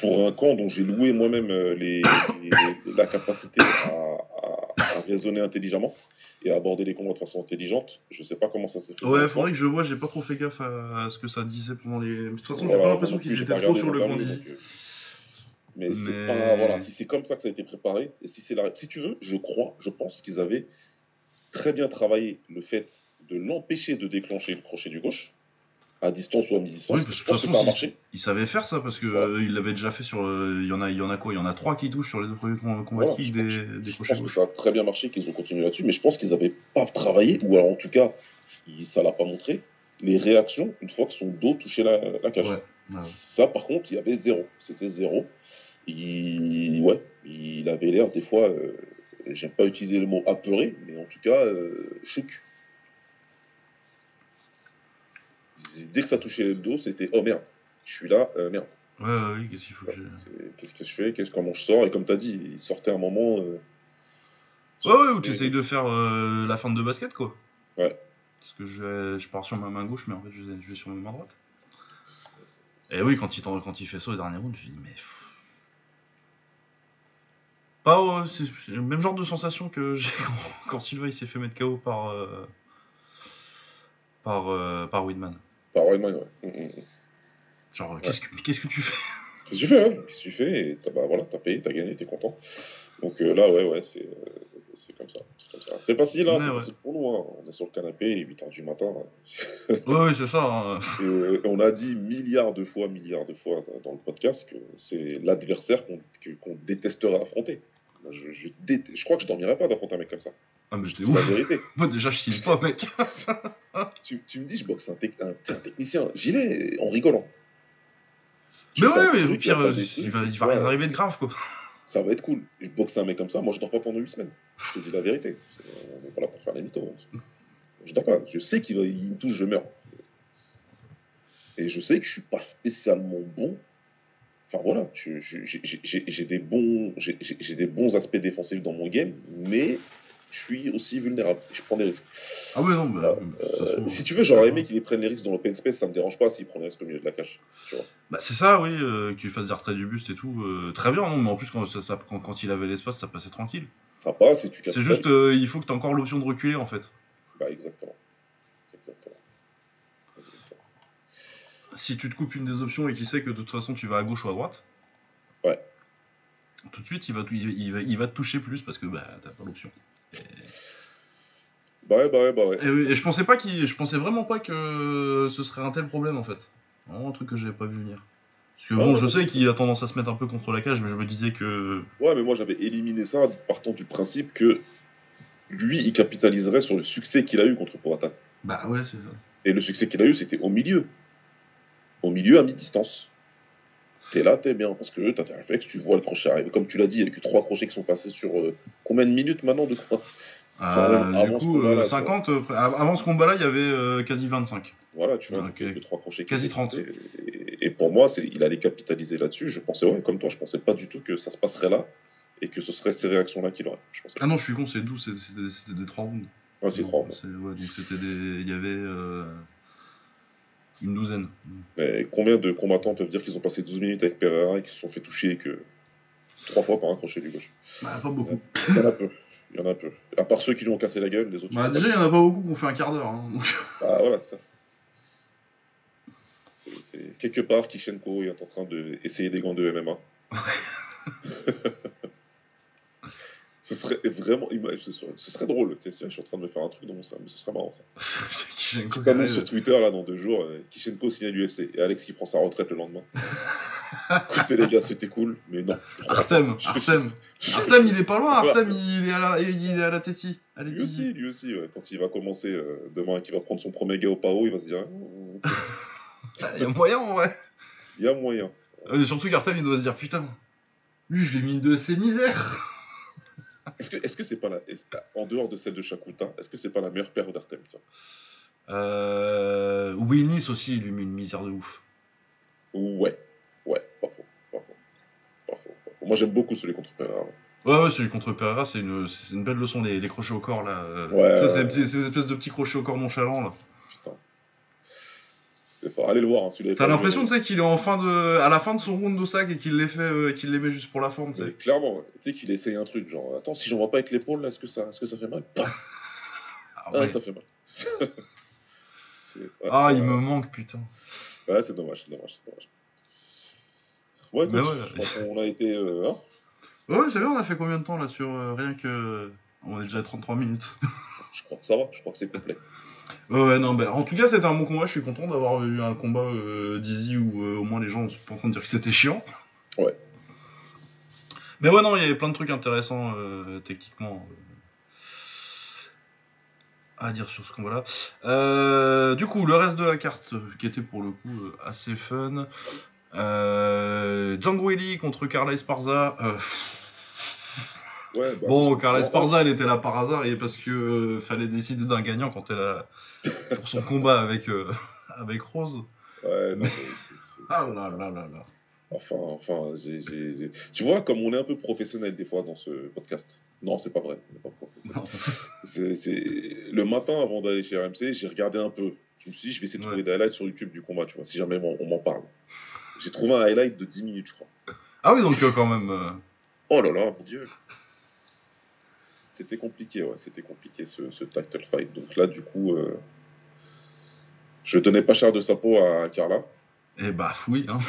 pour un camp dont j'ai loué moi-même euh, les, les- la capacité à, à- à raisonner intelligemment et à aborder les combats de façon intelligente, je sais pas comment ça s'est fait. Ouais, faudrait que je vois, j'ai pas trop fait gaffe à, à ce que ça disait pendant les. De toute façon, j'ai Voilà, pas l'impression qu'ils j'ai étaient trop sur le camp donc, euh, Mais, c'est Mais- pas voilà, si c'est comme ça que ça a été préparé et si c'est la, si tu veux, je crois, je pense qu'ils avaient très bien travaillé le fait de l'empêcher de déclencher le crochet du gauche à distance ou à mi-distance. Oui, parce je que de ça a marché. Il savait faire ça parce que Ouais. euh, il l'avait déjà fait sur. euh, Il y en a, il y en a quoi? Il y en a trois qui touchent sur les deux premiers com- combats Voilà, je- des, je- des Je crochets pense que ça a très bien marché, qu'ils ont continué là-dessus, mais je pense qu'ils n'avaient pas travaillé, ou alors en tout cas, il- ça l'a pas montré, les réactions une fois que son dos touchait la, la cage. Ouais, ouais, ouais. Ça, par contre, il y avait zéro. C'était zéro. Il, ouais, il avait l'air des fois, euh, j'aime pas utiliser le mot apeuré, mais en tout cas, euh, chouk. Dès que ça touchait le dos, c'était oh merde, je suis là, euh, merde. Ouais, ouais, oui, qu'est-ce qu'il faut que je. Qu'est-ce que je fais Qu'est-ce comment je sors Et comme tu as dit, il sortait un moment. euh, Ouais, ouais, ou tu essayes de faire euh, la fin de basket, quoi. Ouais. Parce que je, je pars sur ma main gauche, mais en fait, je vais, je vais sur ma main droite. Et oui, quand il, quand il fait ça au dernier round, je me dis, mais. Pas, euh, c'est c'est le même genre de sensation que [laughs] j'ai quand, quand Silva il s'est fait mettre KO par. euh, par, euh, par. Par Wildman, ouais. Mm, mm, mm. Genre, qu'est-ce que, qu'est-ce que tu fais? Qu'est-ce que tu fais, hein? Qu'est-ce que tu fais? Et t'as, bah, voilà, t'as payé, t'as gagné, t'es content. Donc euh, là, ouais, ouais, c'est, euh, c'est comme ça. C'est comme ça. C'est facile, hein, c'est ouais. facile pour nous. Hein. On est sur le canapé, 8h du matin. hein. Ouais, ouais, c'est ça. hein. [laughs] Et, euh, on a dit milliards de fois, milliards de fois dans- le podcast que c'est l'adversaire qu'on, qu'on détesterait affronter. Je, je, déteste- je crois que je dormirais pas d'affronter un mec comme ça. Ah, mais j'étais ouf. [laughs] Moi, déjà, je signe pas, mec. [laughs] tu, tu me dis, je boxe un, tec- un, un technicien. J'y vais en rigolant. Mais ouais, mais au pire, il euh, il va, il va ouais, rien arriver de grave, quoi. Ça va être cool. Je boxe un mec comme ça, moi je dors pas pendant 8 semaines. Je te dis la vérité. On n'est pas là pour faire les mythos. hein. Je dors pas. Je sais qu'il il me touche, je meurs. Et je sais que je suis pas spécialement bon. Enfin voilà, des bons, j'ai des bons aspects défensifs dans mon game, mais je suis aussi vulnérable. Je prends des risques. Ah, ouais, non, bah, Euh, se trouve. si tu veux, j'aurais aimé qu'il prenne les risques dans l'open space, ça me dérange pas s'il prend les risques au milieu de la. Tu vois. Bah, c'est ça, oui, euh, que tu fasses des retraits du buste et tout. euh, très bien, non, mais en plus, quand, ça, ça- quand, quand il avait l'espace, ça passait tranquille. Ça passe et tu C'est juste, euh, il faut que tu encore l'option de reculer, en fait. Bah exactement. Exactement. Exactement. Si tu te coupes une des options et qu'il sait que de toute façon tu vas à gauche ou à droite, Ouais. tout de suite il va, il va, il va te toucher plus parce que bah, t'as pas l'option. Et, Bah ouais, bah ouais, bah ouais. et je pensais pas qu'il, je pensais vraiment pas que ce serait un tel problème en fait. Vraiment un truc que j'avais pas vu venir. Parce que Ah, bon, je sais qu'il a tendance à se mettre un peu contre la cage, mais je me disais que. Ouais, mais moi j'avais éliminé ça partant du principe que lui, il capitaliserait sur le succès qu'il a eu contre Powhatan. Bah ouais, c'est ça. Et le succès qu'il a eu, c'était au milieu. Au milieu, à mi-distance. T'es là, t'es bien, parce que t'as tes réflexes, tu vois le crochet arriver. Comme tu l'as dit, il n'y a que trois crochets qui sont passés sur euh, combien de minutes maintenant de Euh, du coup, combat-là, euh, tu 50, euh, av- avant ce combat-là, il y avait quasi 25. Voilà, tu vois, Ok. il y a que trois crochets Quasi étaient 30. passés. Et, et pour moi, il allait capitaliser là-dessus. Je pensais, ouais, comme toi, je pensais pas du tout que ça se passerait là et que ce serait ces réactions-là qu'il aurait. Je. Ah non, je suis con, c'est 12, c'est- c'était des 3 rounds. Ouais, c'est trois. C'est- Ouais, donc c'était des. Il y avait une douzaine. Mais combien de combattants peuvent dire qu'ils ont passé 12 minutes avec Pereira et qu'ils se sont fait toucher que trois fois par un crochet du gauche? Bah, pas beaucoup. Il y en a peu. Il y en a peu. À part ceux qui lui ont cassé la gueule, les autres. Bah, déjà, il y en a pas beaucoup qui ont fait un quart d'heure. Hein, donc- pas- Ah, voilà, ça. Quelque part, Kishenko est en train d'essayer des gants de MMA. [laughs] ce serait vraiment. Ce serait, ce serait drôle. Tu sais, je suis en train de me faire un truc dans mon cerveau, mais ce serait marrant ça. [laughs] Arrive. sur Twitter là dans deux jours, euh, Kishenko signe à l'UFC et Alex qui prend sa retraite le lendemain. Écoutez les gars, c'était cool, mais non. Artem, Artem. Artem, il est pas loin, Artem, il est à la, il est à la. À la Lui aussi, lui aussi, ouais. quand il va commencer euh, demain, qu'il va prendre son premier gars au PAO, il va se dire, Ah, [laughs] Il y a moyen en vrai. il y a moyen. Euh, surtout qu'Artem, il doit se dire putain, lui, je l'ai mis de ses misères. Est-ce que est-ce que c'est pas la, en dehors de celle de Shakuta, est-ce que c'est pas la meilleure paire d'Artem tiens Euh, Willis aussi, il lui met une misère de ouf. Ouais, ouais, pas faux, pas faux, pas faux, pas faux. Moi j'aime beaucoup celui contre Pereira. Ouais, ouais, celui contre Pereira, c'est une, c'est une belle leçon, les, les crochets au corps là. euh, Ouais, ouais, ces, ces espèces de petits crochets au corps nonchalants là. Fort. Allez le voir, hein, celui-là. T'as l'impression, tu sais, qu'il est en fin de, à la fin de son round de sac et qu'il les fait, euh, qu'il les met juste pour la forme, tu Mais sais. Clairement, ouais. tu sais qu'il essaye un truc, genre, attends, si j'en vois pas avec l'épaule, là, est-ce que ça, est-ce que ça fait mal? [laughs] Ah, Ah, ouais. ça fait mal. [laughs] Ouais, Ah, il me manque, putain. Ouais, c'est dommage, c'est dommage, c'est dommage. Ouais, Mais ouais. je pense qu'on a été. euh, hein Ouais, j'avais, on a fait combien de temps là sur euh, rien que. On est déjà à 33 minutes. je crois que ça va, je crois que c'est complet. [laughs] Ouais, non, bah, en tout cas, c'était un bon combat. Je suis content d'avoir eu un combat euh, d'Easy où euh, au moins les gens sont pas en train de dire que c'était chiant. Ouais. Mais ouais, non, il y avait plein de trucs intéressants euh, techniquement euh, à dire sur ce combat-là. Euh, du coup, le reste de la carte qui était pour le coup euh, assez fun. Euh, Django Eli contre Carla Esparza. Ouais, bah, Bon, c'est- Esparza, elle était là par hasard et parce que euh, fallait décider d'un gagnant quand elle a pour son combat avec euh, [laughs] avec Rose. Ouais, non, mais Ah là là là là. Enfin, enfin, j'ai- j'ai- j'ai- tu vois, comme on est un peu professionnel des fois dans ce podcast. Non, c'est pas vrai, on n'est pas professionnel. Non. [laughs] C'est- c'est- Le matin, avant d'aller chez RMC, j'ai regardé un peu. Je me suis dit, je vais essayer de trouver Ouais. des highlights sur YouTube du combat, tu vois, si jamais on, on m'en parle. J'ai trouvé un highlight de 10 minutes, je crois. Ah oui, donc euh, quand même. euh, Oh là là, mon dieu. C'était compliqué, ouais, c'était compliqué ce, ce title fight. Donc là, du coup, euh, je donnais pas cher de sa peau à Carla. Eh bah oui. Hein.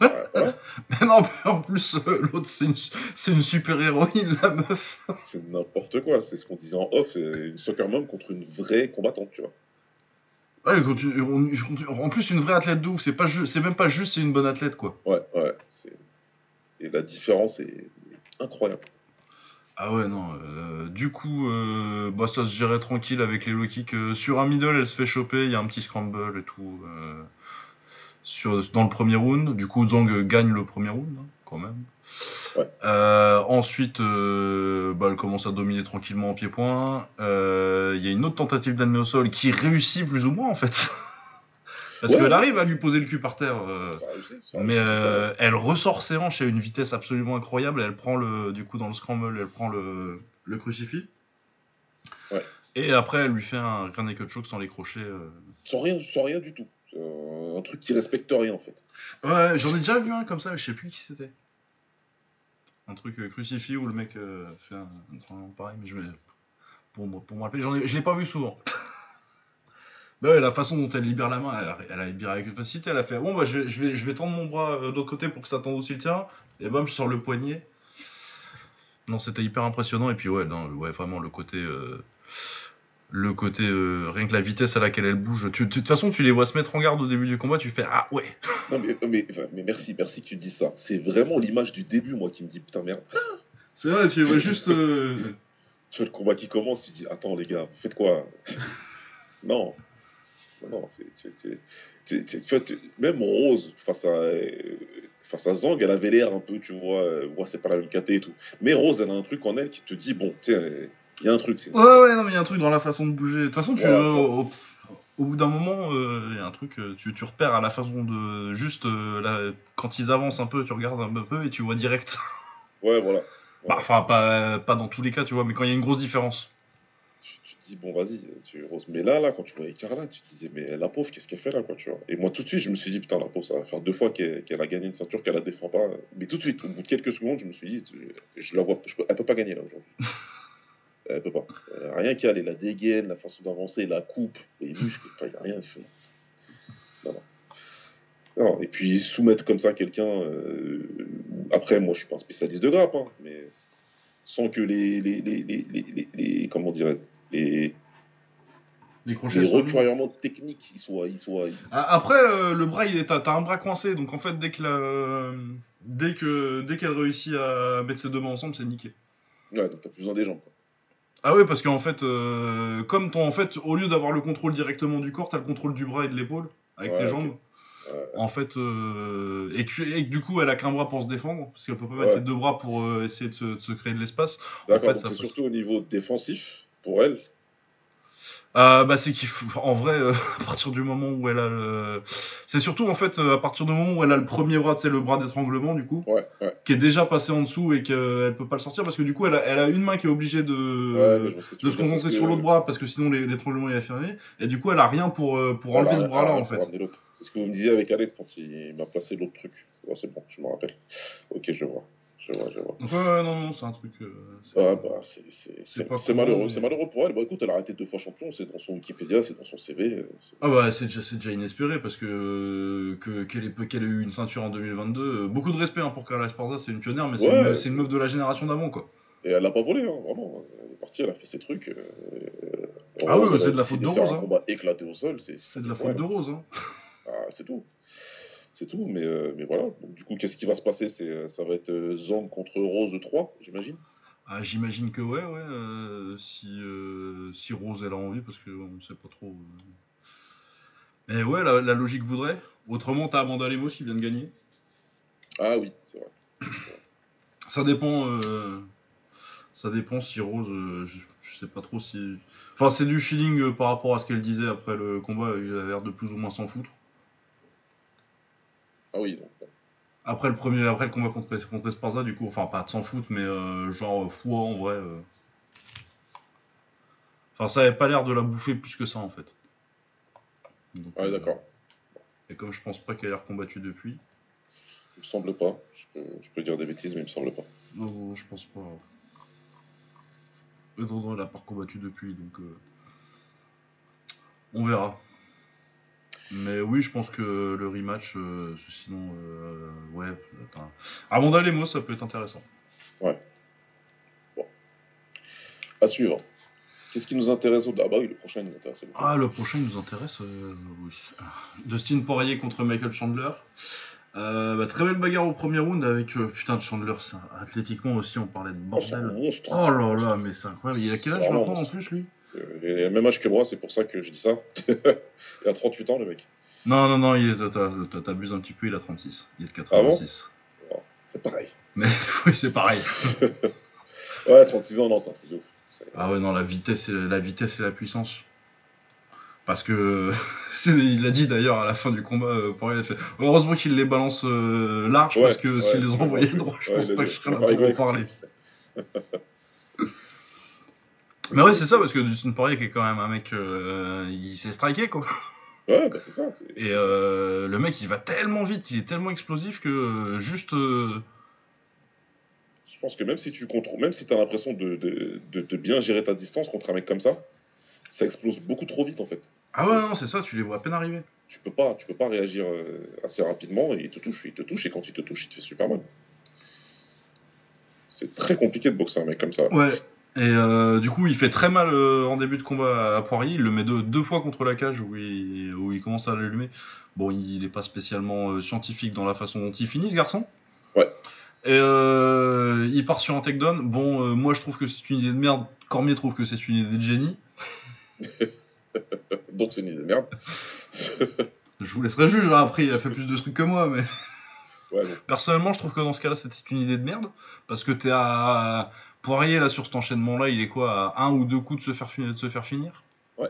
Ouais, voilà. [laughs] Mais non, en plus, euh, l'autre, c'est une, c'est une super héroïne, la meuf. C'est n'importe quoi. C'est ce qu'on disait en off. c'est Une soccer mom contre une vraie combattante, tu vois. Ouais, en plus, une vraie athlète de ouf. C'est, pas c'est même pas juste, c'est une bonne athlète, quoi. Ouais, ouais. Et la différence est est incroyable. Ah ouais, non. euh, du coup, euh, bah, ça se gérait tranquille avec les low kicks. Euh, sur un middle, elle se fait choper. Il y a un petit scramble et tout. euh, sur, dans le premier round. Du coup, Zhang gagne le premier round, hein, quand même. Ouais. Euh, ensuite, euh, bah, elle commence à dominer tranquillement en pied-point. Euh, Il y a une autre tentative d'amener au sol qui réussit plus ou moins, en fait. [laughs] Parce Ouais. qu'elle arrive à lui poser le cul par terre. euh, Ça ça mais euh, elle ressort ses hanches à une vitesse absolument incroyable. Elle prend le, du coup, dans le scramble, elle prend le, le crucifix. Ouais. Et après, elle lui fait un rear naked choke sans les crochets. euh. Sans rien, sans rien du tout. Un truc qui respecte rien, en fait. Ouais, j'en ai déjà vu un comme ça, mais je sais plus qui c'était. Un truc crucifix où le mec fait un, un truc pareil, mais je vais. Pour, pour me rappeler, j'en ai, je l'ai pas vu souvent. Bah ouais, la façon dont elle libère la main, elle a, elle a libéré avec facilité. Elle a fait Bon, bah, je, vais- je vais, je vais tendre mon bras euh, de l'autre côté pour que ça tende aussi le tien. Et bam, je sors le poignet. Non, c'était hyper impressionnant. Et puis, ouais, non, ouais vraiment, le côté. euh, le côté. euh, rien que la vitesse à laquelle elle bouge. Tu- tu- De toute façon, tu les vois se mettre en garde au début du combat. Tu fais Ah, ouais. Non, mais, mais, enfin, mais merci, merci que tu dis ça. C'est vraiment l'image du début, moi, qui me dit putain, merde. C'est vrai, tu vois juste. euh, Tu vois le combat qui commence, tu dis attends, les gars, vous faites quoi? Non. Non, tu tu- même Rose, face à. Face à Zang, elle avait l'air un peu, tu vois, euh, ouais, c'est pas la même KT et tout. Mais Rose, elle a un truc en elle qui te dit, bon, tiens, il y a un truc. Ouais, ouais, non, mais il y a un truc dans la façon de bouger. De toute façon, tu, euh, au, au bout d'un moment, euh, il y a un truc, tu, tu repères à la façon de. Juste, euh, là, quand ils avancent un peu, tu regardes un peu et tu vois direct. Ouais, voilà. Bah, Enfin, pas, pas dans tous les cas, tu vois, mais quand il y a une grosse différence. Dis bon vas-y tu Rose mais là là quand tu voyais Carla tu te disais mais la pauvre qu'est-ce qu'elle fait là quoi tu vois? Et moi tout de suite je me suis dit putain la pauvre ça va faire deux fois qu'elle qu'elle a gagné une ceinture qu'elle la défend pas. Mais tout de suite au bout de quelques secondes je me suis dit je, la vois je peux- elle peut pas gagner là aujourd'hui. [laughs] Elle peut pas. Euh, rien qu'elle la dégaine la façon d'avancer la coupe les muscles enfin il y a rien fait non non. Non, et puis soumettre comme ça quelqu'un. euh, après, moi, je suis pas un spécialiste de grappe, hein, mais sans que les, les, les- les- comment dirais les, Les crochets les techniques, ils soient, ils soient, Ah, Après, euh, le bras, il est, t'as un bras coincé, donc en fait, dès que la- dès que dès qu'elle réussit à mettre ses deux mains ensemble, c'est niqué. ouais, donc t'as plus besoin des jambes. Quoi. Ah ouais, parce qu'en fait, euh, comme ton, en fait, au lieu d'avoir le contrôle directement du corps, t'as le contrôle du bras et de l'épaule avec Ouais, tes jambes. En fait, euh, et, que, et que du coup, elle a qu'un bras pour se défendre, parce qu'elle peut pas mettre Ouais. les deux bras pour euh, essayer de se, de se créer de l'espace. D'accord, fait, c'est surtout au niveau défensif pour elle. Euh, bah, c'est qu'il faut, en vrai, euh, [laughs] à partir du moment où elle a le, c'est surtout en fait euh, à partir du moment où elle a le premier bras, c'est le bras d'étranglement du coup, Ouais, ouais. qui est déjà passé en dessous et qu'elle peut pas le sortir parce que du coup, elle a, elle a une main qui est obligée de, ouais se concentrer sur l'autre bras parce que sinon l'étranglement est fermé et du coup, elle a rien pour pour Voilà, enlever ce bras-là en fait. C'est ce que vous me disiez avec Alex quand il m'a placé l'autre truc. C'est bon, je me rappelle. Ok, je vois. Je vois, je vois. Donc ouais, ouais, non, non, c'est un truc. euh, c'est- Ah bah, c'est malheureux, mais- c'est malheureux pour elle. Bah écoute, elle a arrêté deux fois champion, c'est dans son Wikipédia, c'est dans son CV. euh, c'est- Ah bah c'est déjà, c'est déjà inespéré parce que que- qu'elle ait, qu'elle ait eu une ceinture en 2022. euh, beaucoup de respect hein, pour Carla Esparza, c'est une pionnière, mais c'est Ouais. une, c'est une meuf de la génération d'avant quoi. Et elle l'a pas volé, hein, vraiment. Elle est partie, elle a fait ses trucs. euh, Ah oui, elle c'est de la faute de Rose, hein. combat éclaté au sol, c'est de la faute de Rose. Hein. Ah, c'est tout. C'est tout, mais, euh, mais voilà. Donc, du coup, qu'est-ce qui va se passer? C'est, euh, Ça va être euh, Zang contre Rose 3, j'imagine? Ah, J'imagine que ouais, ouais. si, euh, si Rose elle a envie, parce qu'on sait pas trop. Mais ouais, la, la logique voudrait. Autrement, t'as Amanda Lemos qui vient de gagner. Ah oui, c'est vrai. Ça dépend. euh, ça dépend si Rose. euh, je, je sais pas trop si. Enfin, c'est du feeling euh, par rapport à ce qu'elle disait après le combat. Il a l'air de plus ou moins s'en foutre. Ah oui, donc. Après le premier, après le combat contre, contre Esparza, du coup, enfin pas de s'en foutre, mais euh, genre foi en vrai. euh. Enfin, ça avait pas l'air de la bouffer plus que ça en fait. Donc, Ah, euh, d'accord. Et comme je pense pas qu'elle ait recombattu depuis, Il me semble pas. Je peux, je peux dire des bêtises, mais il me semble pas. non, non, je pense pas. Non, non, elle a pas recombattu depuis, donc euh, on verra. Mais oui, je pense que le rematch, euh, sinon, euh, ouais, attends. Amanda Lemos, ça peut être intéressant. À suivre. Qu'est-ce qui nous intéresse au Ah bah oui, le prochain nous intéresse. Ah, le prochain il nous intéresse, euh, oui. Dustin Poirier contre Michael Chandler. Euh, bah, très belle bagarre au premier round avec euh, putain de Chandler. ça, athlétiquement aussi, on parlait de un bordel. Oh là là, mais c'est incroyable. Il a quel âge maintenant en plus lui? Il a le même âge que moi, c'est pour ça que je dis ça. [laughs] il a 38 ans, le mec. Non, non, non, il t'abuses un petit peu, il a 36. Il est de Ah bon 86. C'est pareil. mais [laughs] oui, c'est pareil. [laughs] Ouais, 36 ans, non, c'est un truc de ouf. Ah ouais, non, la vitesse, et- la vitesse et la puissance. Parce que, il l'a dit d'ailleurs à la fin du combat, euh, Poirier a fait Heureusement qu'il les balance euh, large, Ouais, parce que ouais, s'il les envoyait droit, je pense pas que je serais là pour en parler. Mais ouais, c'est ça, parce que Dustin Poirier, qui est quand même un mec, euh, il s'est striké, quoi. Ouais, bah c'est ça. c'est- Et c'est ça. euh, le mec, il va tellement vite, il est tellement explosif que euh, juste. Je pense que même si tu contrôles, même si tu as l'impression de, de, de, de bien gérer ta distance contre un mec comme ça, ça explose beaucoup trop vite en fait. Ah ouais, non, c'est ça, tu les vois à peine arriver. Tu peux pas, tu peux pas réagir assez rapidement et il te touche, il te touche et quand il te touche, il te fait super mal. C'est très compliqué de boxer un mec comme ça. Ouais. Et euh, du coup, il fait très mal euh, en début de combat à Poirier. Il le met deux, deux fois contre la cage où il, où il commence à l'allumer. Bon, il n'est pas spécialement euh, scientifique dans la façon dont il finit, ce garçon. Ouais. Et euh, il part sur un takedown. Bon, moi je trouve que c'est une idée de merde. Cormier trouve que c'est une idée de génie. [laughs] Donc c'est une idée de merde. [laughs] Je vous laisserai juger. Après, il a fait plus de trucs que moi, mais ouais, [laughs] personnellement, je trouve que dans ce cas-là, c'était une idée de merde. Parce que t'es à Poirier là sur cet enchaînement-là, il est quoi à un ou deux coups de se faire, fi- de se faire finir? Ouais.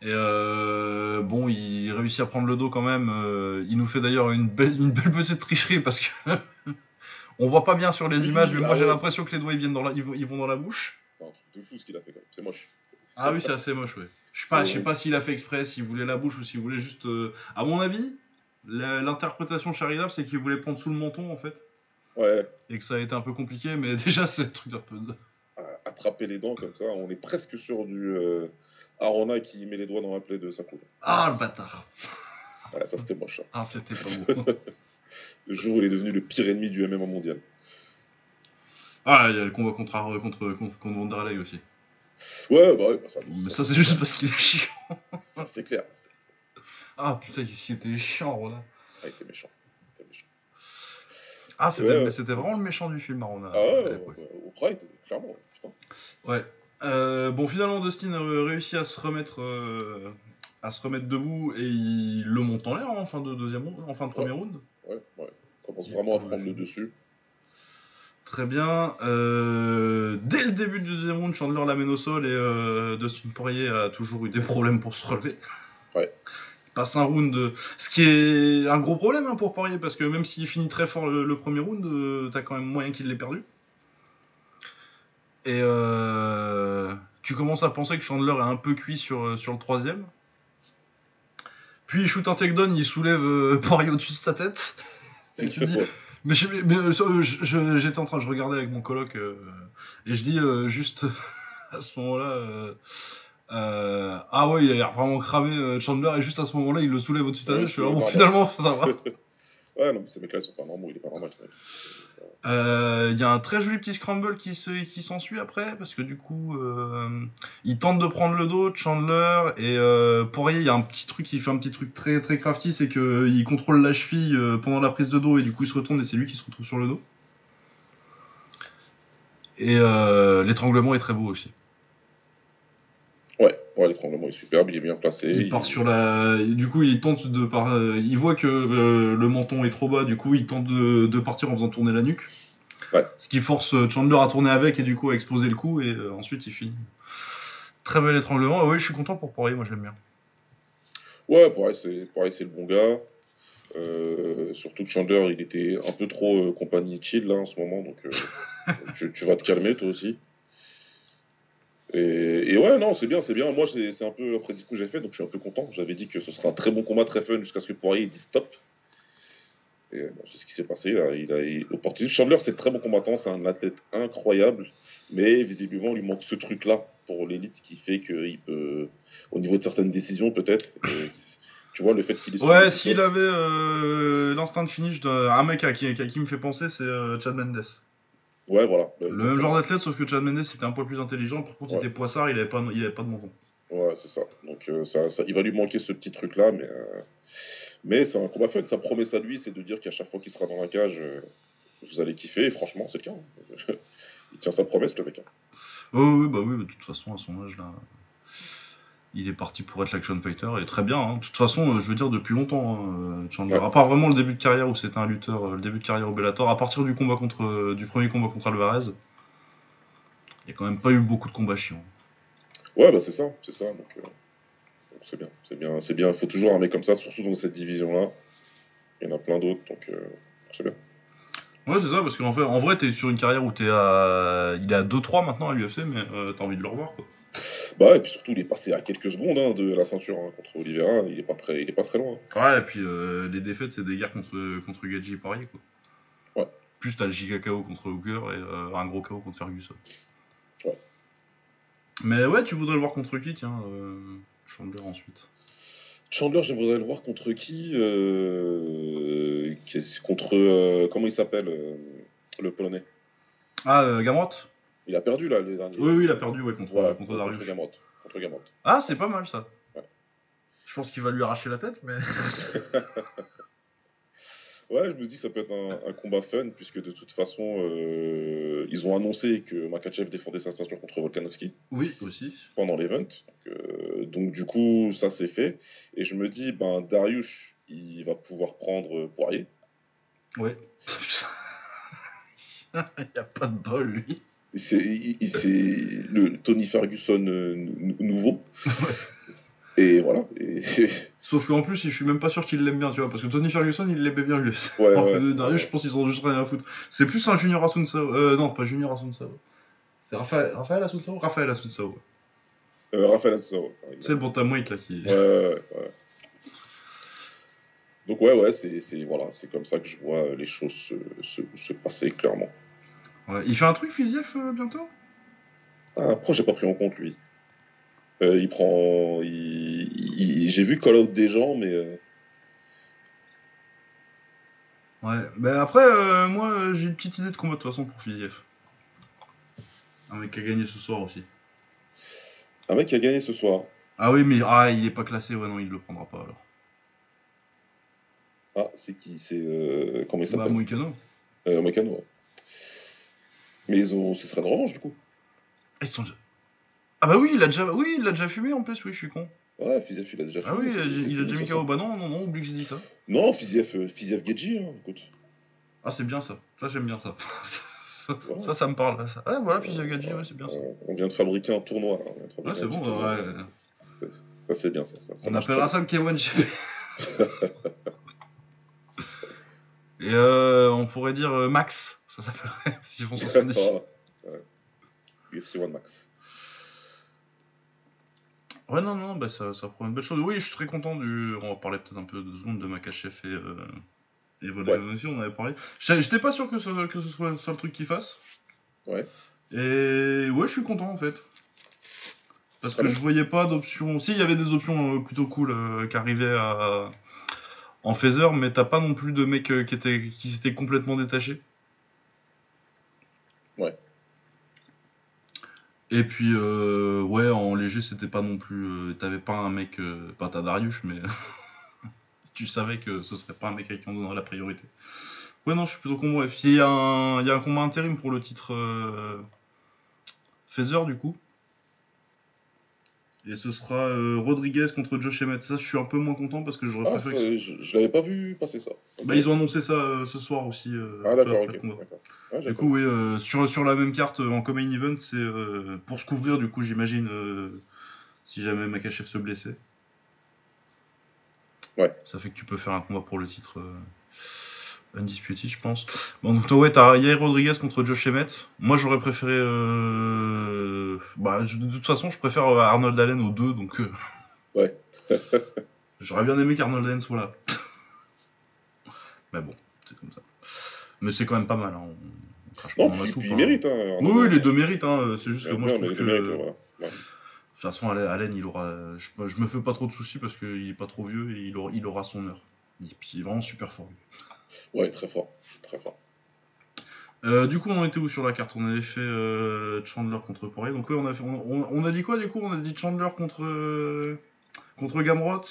Et euh, bon, il réussit à prendre le dos quand même. euh, il nous fait d'ailleurs une belle, une belle petite tricherie parce que [laughs] on voit pas bien sur les Oui, images, mais ah moi j'ai ouais. l'impression que les doigts ils viennent dans la, ils vont, dans la bouche. c'est un truc de fou ce qu'il a fait quand même. C'est moche. Ah oui, c'est assez moche, ouais. Je sais pas, je sais pas s'il a fait exprès, s'il voulait la bouche ou s'il voulait juste. euh, À mon avis, l'interprétation charitable, c'est qu'il voulait prendre sous le menton en fait, Ouais, et que ça a été un peu compliqué, mais [laughs] déjà c'est un truc un peu. attraper les dents comme ça, on est presque sur du euh, Arona qui met les doigts dans la plaie de Sakou. Ah le bâtard. Ouais, ça c'était moche. hein. Ah c'était pas [laughs] beau. Le jour où il est devenu le pire ennemi du MMA mondial. ah il y a le combat contre contre contre, contre Wanderlei aussi. Ouais, bah ouais, bah ça, Mais ça c'est juste parce qu'il est chiant. ça, c'est clair. Ah putain, qu'est-ce qui était chiant, Rona. Ah. Il était méchant. Ah, c'était Ouais, ouais. vraiment le méchant du film, Rona. Ah ouais, au Pride, clairement. Putain. Ouais. Euh, bon, finalement, Dustin a réussi à se remettre, euh, à se remettre debout et il le monte en l'air hein, en fin de deuxième round, en fin de premier round. Ouais, ouais. On commence vraiment à prend prendre le dessus. Très bien. Euh, dès le début du deuxième round, Chandler l'amène au sol et Dustin Poirier a toujours eu des problèmes pour se relever. Ouais. Un round, de- ce qui est un gros problème hein, pour Poirier parce que même s'il finit très fort le, premier round, euh, t'as quand même moyen qu'il l'ait perdu. Et euh, tu commences à penser que Chandler est un peu cuit sur, sur le troisième. Puis il shoot un takedown, il soulève euh, [laughs] Poirier au-dessus de sa tête. Et tu dis, mais euh, j'étais en train, je regardais avec mon coloc euh, et je dis euh, juste [laughs] à ce moment-là, euh, ah ouais, il a l'air vraiment cramé euh, Chandler et juste à ce moment-là, il le soulève au-dessus de Ouais, tête. Je bon, normal. finalement, ça va. [laughs] Ouais, non, mais ces mecs-là, ils sont pas normaux, il est pas normal. Euh, Il y a un très joli petit scramble qui se- qui s'ensuit après parce que du coup, euh, il tente de prendre le dos de Chandler et euh, Poirier, il y a un petit truc, il fait un petit truc très très crafty, c'est que il contrôle la cheville pendant la prise de dos et du coup il se retourne et c'est lui qui se retrouve sur le dos. Et euh, l'étranglement est très beau aussi. Ouais, ouais l'étranglement est superbe, il est bien placé. Il part sur la. Du coup, il tente de. Par... euh, Il voit que euh, le menton est trop bas, du coup, il tente de, de partir en faisant tourner la nuque. Ouais. Ce qui force euh, Chandler à tourner avec et du coup à exploser le cou et euh, ensuite il finit. Très bel étranglement. Ah oui, je suis content pour Poirier, moi je l'aime bien. Ouais, pareil, c'est le bon gars. Euh, surtout que Chandler, il était un peu trop compagnie chill là en ce moment, donc [laughs] tu vas te calmer toi aussi. Et, et ouais, non, c'est bien, c'est bien. Moi, c'est un peu après ce que j'ai fait, donc je suis un peu content. J'avais dit que ce serait un très bon combat, très fun, jusqu'à ce que Poirier il dise stop. Et bon, c'est ce qui s'est passé. Là. Il a il-. Chandler, c'est un très bon combattant, c'est un athlète incroyable, mais visiblement, il lui manque ce truc-là pour l'élite qui fait qu'il peut, au niveau de certaines décisions, peut-être. Tu vois, le fait qu'il est. Ouais, s'il avait euh, l'instinct de finish d'un un mec à qui, à qui me fait penser, c'est euh, Chad Mendes. Ouais, voilà. Le même genre d'athlète, sauf que Chad Mendes était un peu plus intelligent. Par contre, il était poissard, il avait pas, il avait pas de menton. Ouais, c'est ça. Donc, euh, ça, ça- il va lui manquer ce petit truc-là, mais. euh, Mais c'est un combat fun. Sa promesse à lui, c'est de dire qu'à chaque fois qu'il sera dans la cage, euh, vous allez kiffer. Et franchement, c'est le cas. hein. [laughs] il tient sa promesse, le mec. hein. Oui, oui, bah oui, de toute façon, à son âge, là, il est parti pour être l'action fighter, et très bien. hein. De toute façon, euh, je veux dire, depuis longtemps, hein, euh, Chandler. Ouais. À part vraiment le début de carrière où c'était un lutteur, euh, le début de carrière au Bellator, à partir du combat contre, du premier combat contre Alvarez, il n'y a quand même pas eu beaucoup de combats chiants. Ouais, bah c'est ça, c'est ça. Donc, euh, donc c'est bien, c'est bien, c'est bien. Il faut toujours un mec comme ça, surtout dans cette division-là. Il y en a plein d'autres, donc euh, c'est bien. Ouais, c'est ça, parce qu'en fait, en vrai, t'es sur une carrière où t'es à. Il est à 2-3 maintenant à l'UFC, mais euh, t'as envie de le revoir, quoi. Bah et puis surtout, il est passé à quelques secondes hein, de la ceinture hein, contre Oliveira. Il est pas très, il est pas très loin. Ouais, et puis euh, les défaites, c'est des guerres contre, contre Gaji et Poirier, quoi. Ouais. Plus t'as le giga KO contre Hooker et euh, un gros KO contre Ferguson. Ouais. Mais ouais, tu voudrais le voir contre qui, tiens euh, Chandler ensuite? Chandler, j'aimerais le voir contre qui qu'est-ce- Contre comment il s'appelle le polonais? Ah, euh, Gamrot? Il a perdu là les derniers. Oui, oui, il a perdu ouais, contre, Voilà, contre Darius. Gamrot. Contre Gamrot. Ah, c'est pas mal ça. Ouais. Je pense qu'il va lui arracher la tête, mais. [laughs] Ouais, je me dis que ça peut être un, un combat fun puisque de toute façon, euh, ils ont annoncé que Makachev défendait sa ceinture contre Volkanovski. oui, aussi. pendant l'event. Donc, euh, donc, du coup, ça c'est fait. Et je me dis, ben Darius, il va pouvoir prendre Poirier. Ouais. [laughs] il a pas de bol, lui. C'est le Tony Ferguson euh, nou- nouveau. Et voilà. Et, [laughs] Sauf qu'en plus, je suis même pas sûr qu'il l'aime bien, tu vois, parce que Tony Ferguson, il l'aimait bien lui. Ouais, [laughs] Alors que ouais. Je pense qu'ils ont juste rien à foutre. C'est plus un Junior Asunsao. Euh, non, pas Junior Asunsao. C'est Raphaël, Raphaël Asunsao Raphaël Asunsao. euh, Raphaël ouais. C'est le bantamweight là qui. Ouais, ouais, ouais. Donc ouais, ouais, c'est c'est- voilà, c'est comme ça que je vois les choses se, se, se passer clairement. Ouais. Il fait un truc Fiziev euh, bientôt? Ah, pourquoi j'ai pas pris en compte lui Euh, Il prend, il, il- j'ai vu call out des gens, mais euh, Ouais. Ben après, euh, moi, j'ai une petite idée de combat de toute façon pour Fiziev. Un mec qui a gagné ce soir aussi. un mec qui a gagné ce soir. Ah oui, mais ah, il est pas classé, ouais, non, il le prendra pas alors. Ah, c'est qui C'est euh, comment il Bah, s'appelle? Moïcano. euh, Moïcano, ouais. Mais ils ont, ce serait une revanche du coup. Ah, ils sont déjà- Ah bah oui, il a déjà, oui, il a déjà fumé en plus, oui, je suis con. Ouais, Fiziev, il a déjà Ah fini, oui, il a, il déjà mis KO. Bah non, non, non, oublie que j'ai dit ça. Non, Fiziev, euh, Fiziev Gedji, hein, écoute. Ah, c'est bien ça. Ça, j'aime bien ça. ça, [laughs] Ouais. ça, ça me parle. Ça. Ouais, voilà, Fiziev Gadji, ouais, c'est bien ça. On vient de fabriquer un tournoi. là, on vient de Ouais, c'est bon, tournoi. ouais. Ça, c'est bien, ça. ça, ça On appellera ça le K1 GP. [laughs] Et euh, on pourrait dire euh, Max, ça s'appellerait, [laughs] si on s'en souvient. Voilà. Ouais. UFC One Max. Ouais, non, non, bah ça, ça promet une belle chose. Oui, je suis très content du. On va parler peut-être un peu de secondes de Makachev et, euh, et Volkanovski, aussi, on avait parlé. J'étais pas sûr que ce, que ce soit, soit le truc qu'il fasse. Ouais. Et ouais, je suis content en fait. Parce que je voyais pas d'options. Si, il y avait des options euh, plutôt cool euh, qui arrivaient à... en phaser, mais t'as pas non plus de mecs qui, étaient... qui s'étaient complètement détachés. Ouais. Et puis, euh, ouais, en léger, c'était pas non plus. euh, T'avais pas un mec. euh, Pas t'as Darius, mais. [laughs] tu savais que ce serait pas un mec à qui on donnerait la priorité. Ouais, non, je suis plutôt con. Puis, il y, a un- il y a un combat intérim pour le titre. Phaser, du coup. Et ce sera euh, Rodriguez contre Josh Emmett. Ça, je suis un peu moins content parce que j'aurais Ah, préféré. que- je, je l'avais pas vu passer ça. Bah, ils ont annoncé ça euh, ce soir aussi. euh, Ah, d'accord. Ouais, Du coup, oui, sur, sur la même carte en common event, c'est pour se couvrir, du coup, j'imagine, si jamais Makachev se blessait. Ouais. Ça fait que tu peux faire un combat pour le titre Undisputed, je pense. Bon, donc, toi, ouais, t'as Yair Rodriguez contre Josh Emmett. Moi, j'aurais préféré. euh, Bah, je- de toute façon, je préfère euh, Arnold Allen aux deux, donc. euh, Ouais. [laughs] J'aurais bien aimé qu'Arnold Allen soit là. [laughs] Mais bon, c'est comme ça. Mais c'est quand même pas mal, hein. on, crache pas Non, la puis, soupe. puis il hein. mérite. Hein, Oui, oui, les deux méritent, hein. c'est juste que moi je trouve que. voilà. Ouais. toute façon, Allen, il aura. Je, je me fais pas trop de soucis parce qu'il est pas trop vieux et il aura, il aura son heure. Et puis, il est vraiment super fort. lui. Ouais, très fort. Très fort. Euh, du coup, on était où sur la carte? On avait fait euh, Chandler contre Poirier. Donc, ouais, on a, fait, on, on- on a dit quoi du coup? On a dit Chandler contre, euh, contre Gamrot?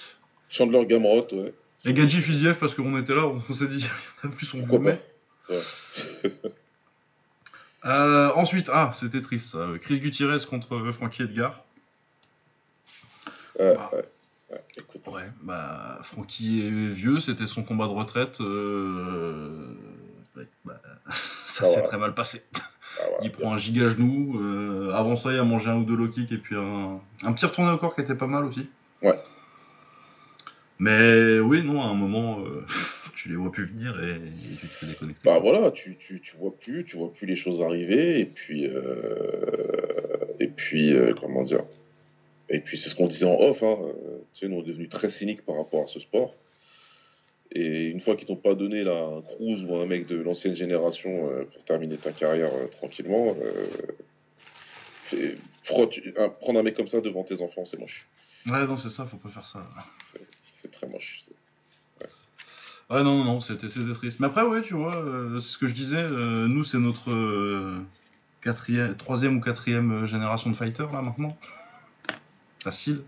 Chandler Gamrot, ouais. Et Gadji Fiziev parce qu'on était là, on, s'est dit, [laughs] il y en a plus, on le met. Ouais. [laughs] Euh, ensuite, ah, c'était triste ça. Chris Gutierrez contre Frankie Edgar. Ouais, Ah. ouais. Ouais, écoute. Ouais, bah, Frankie est vieux, c'était son combat de retraite. euh, ouais, bah, [laughs] ça Ah s'est ouais. très mal passé. Ah. Il prend un giga genou. euh, avant ça, il a mangé un ou deux low kicks et puis un, un petit retourné au corps qui était pas mal aussi. Ouais. Mais oui, non, à un moment, euh, [laughs] tu les vois plus venir et, et tu te fais déconnecter. Bah voilà, tu, tu, tu vois plus, tu vois plus les choses arriver, et puis, euh, et puis, comment dire, et puis c'est ce qu'on disait en off, hein, euh, tu sais, nous on est devenus très cyniques par rapport à ce sport, et une fois qu'ils t'ont pas donné là, un Cruz ou un mec de l'ancienne génération euh, pour terminer ta carrière euh, tranquillement, euh, frotte- prendre un mec comme ça devant tes enfants, c'est moche, Ouais, non, c'est ça, faut pas faire ça. c'est très moche. c'est- Ouais, non, non, non, c'était triste. Mais après, ouais, tu vois, c'est ce que je disais, nous, c'est notre quatrième, troisième ou quatrième génération de fighters, là, maintenant. Facile.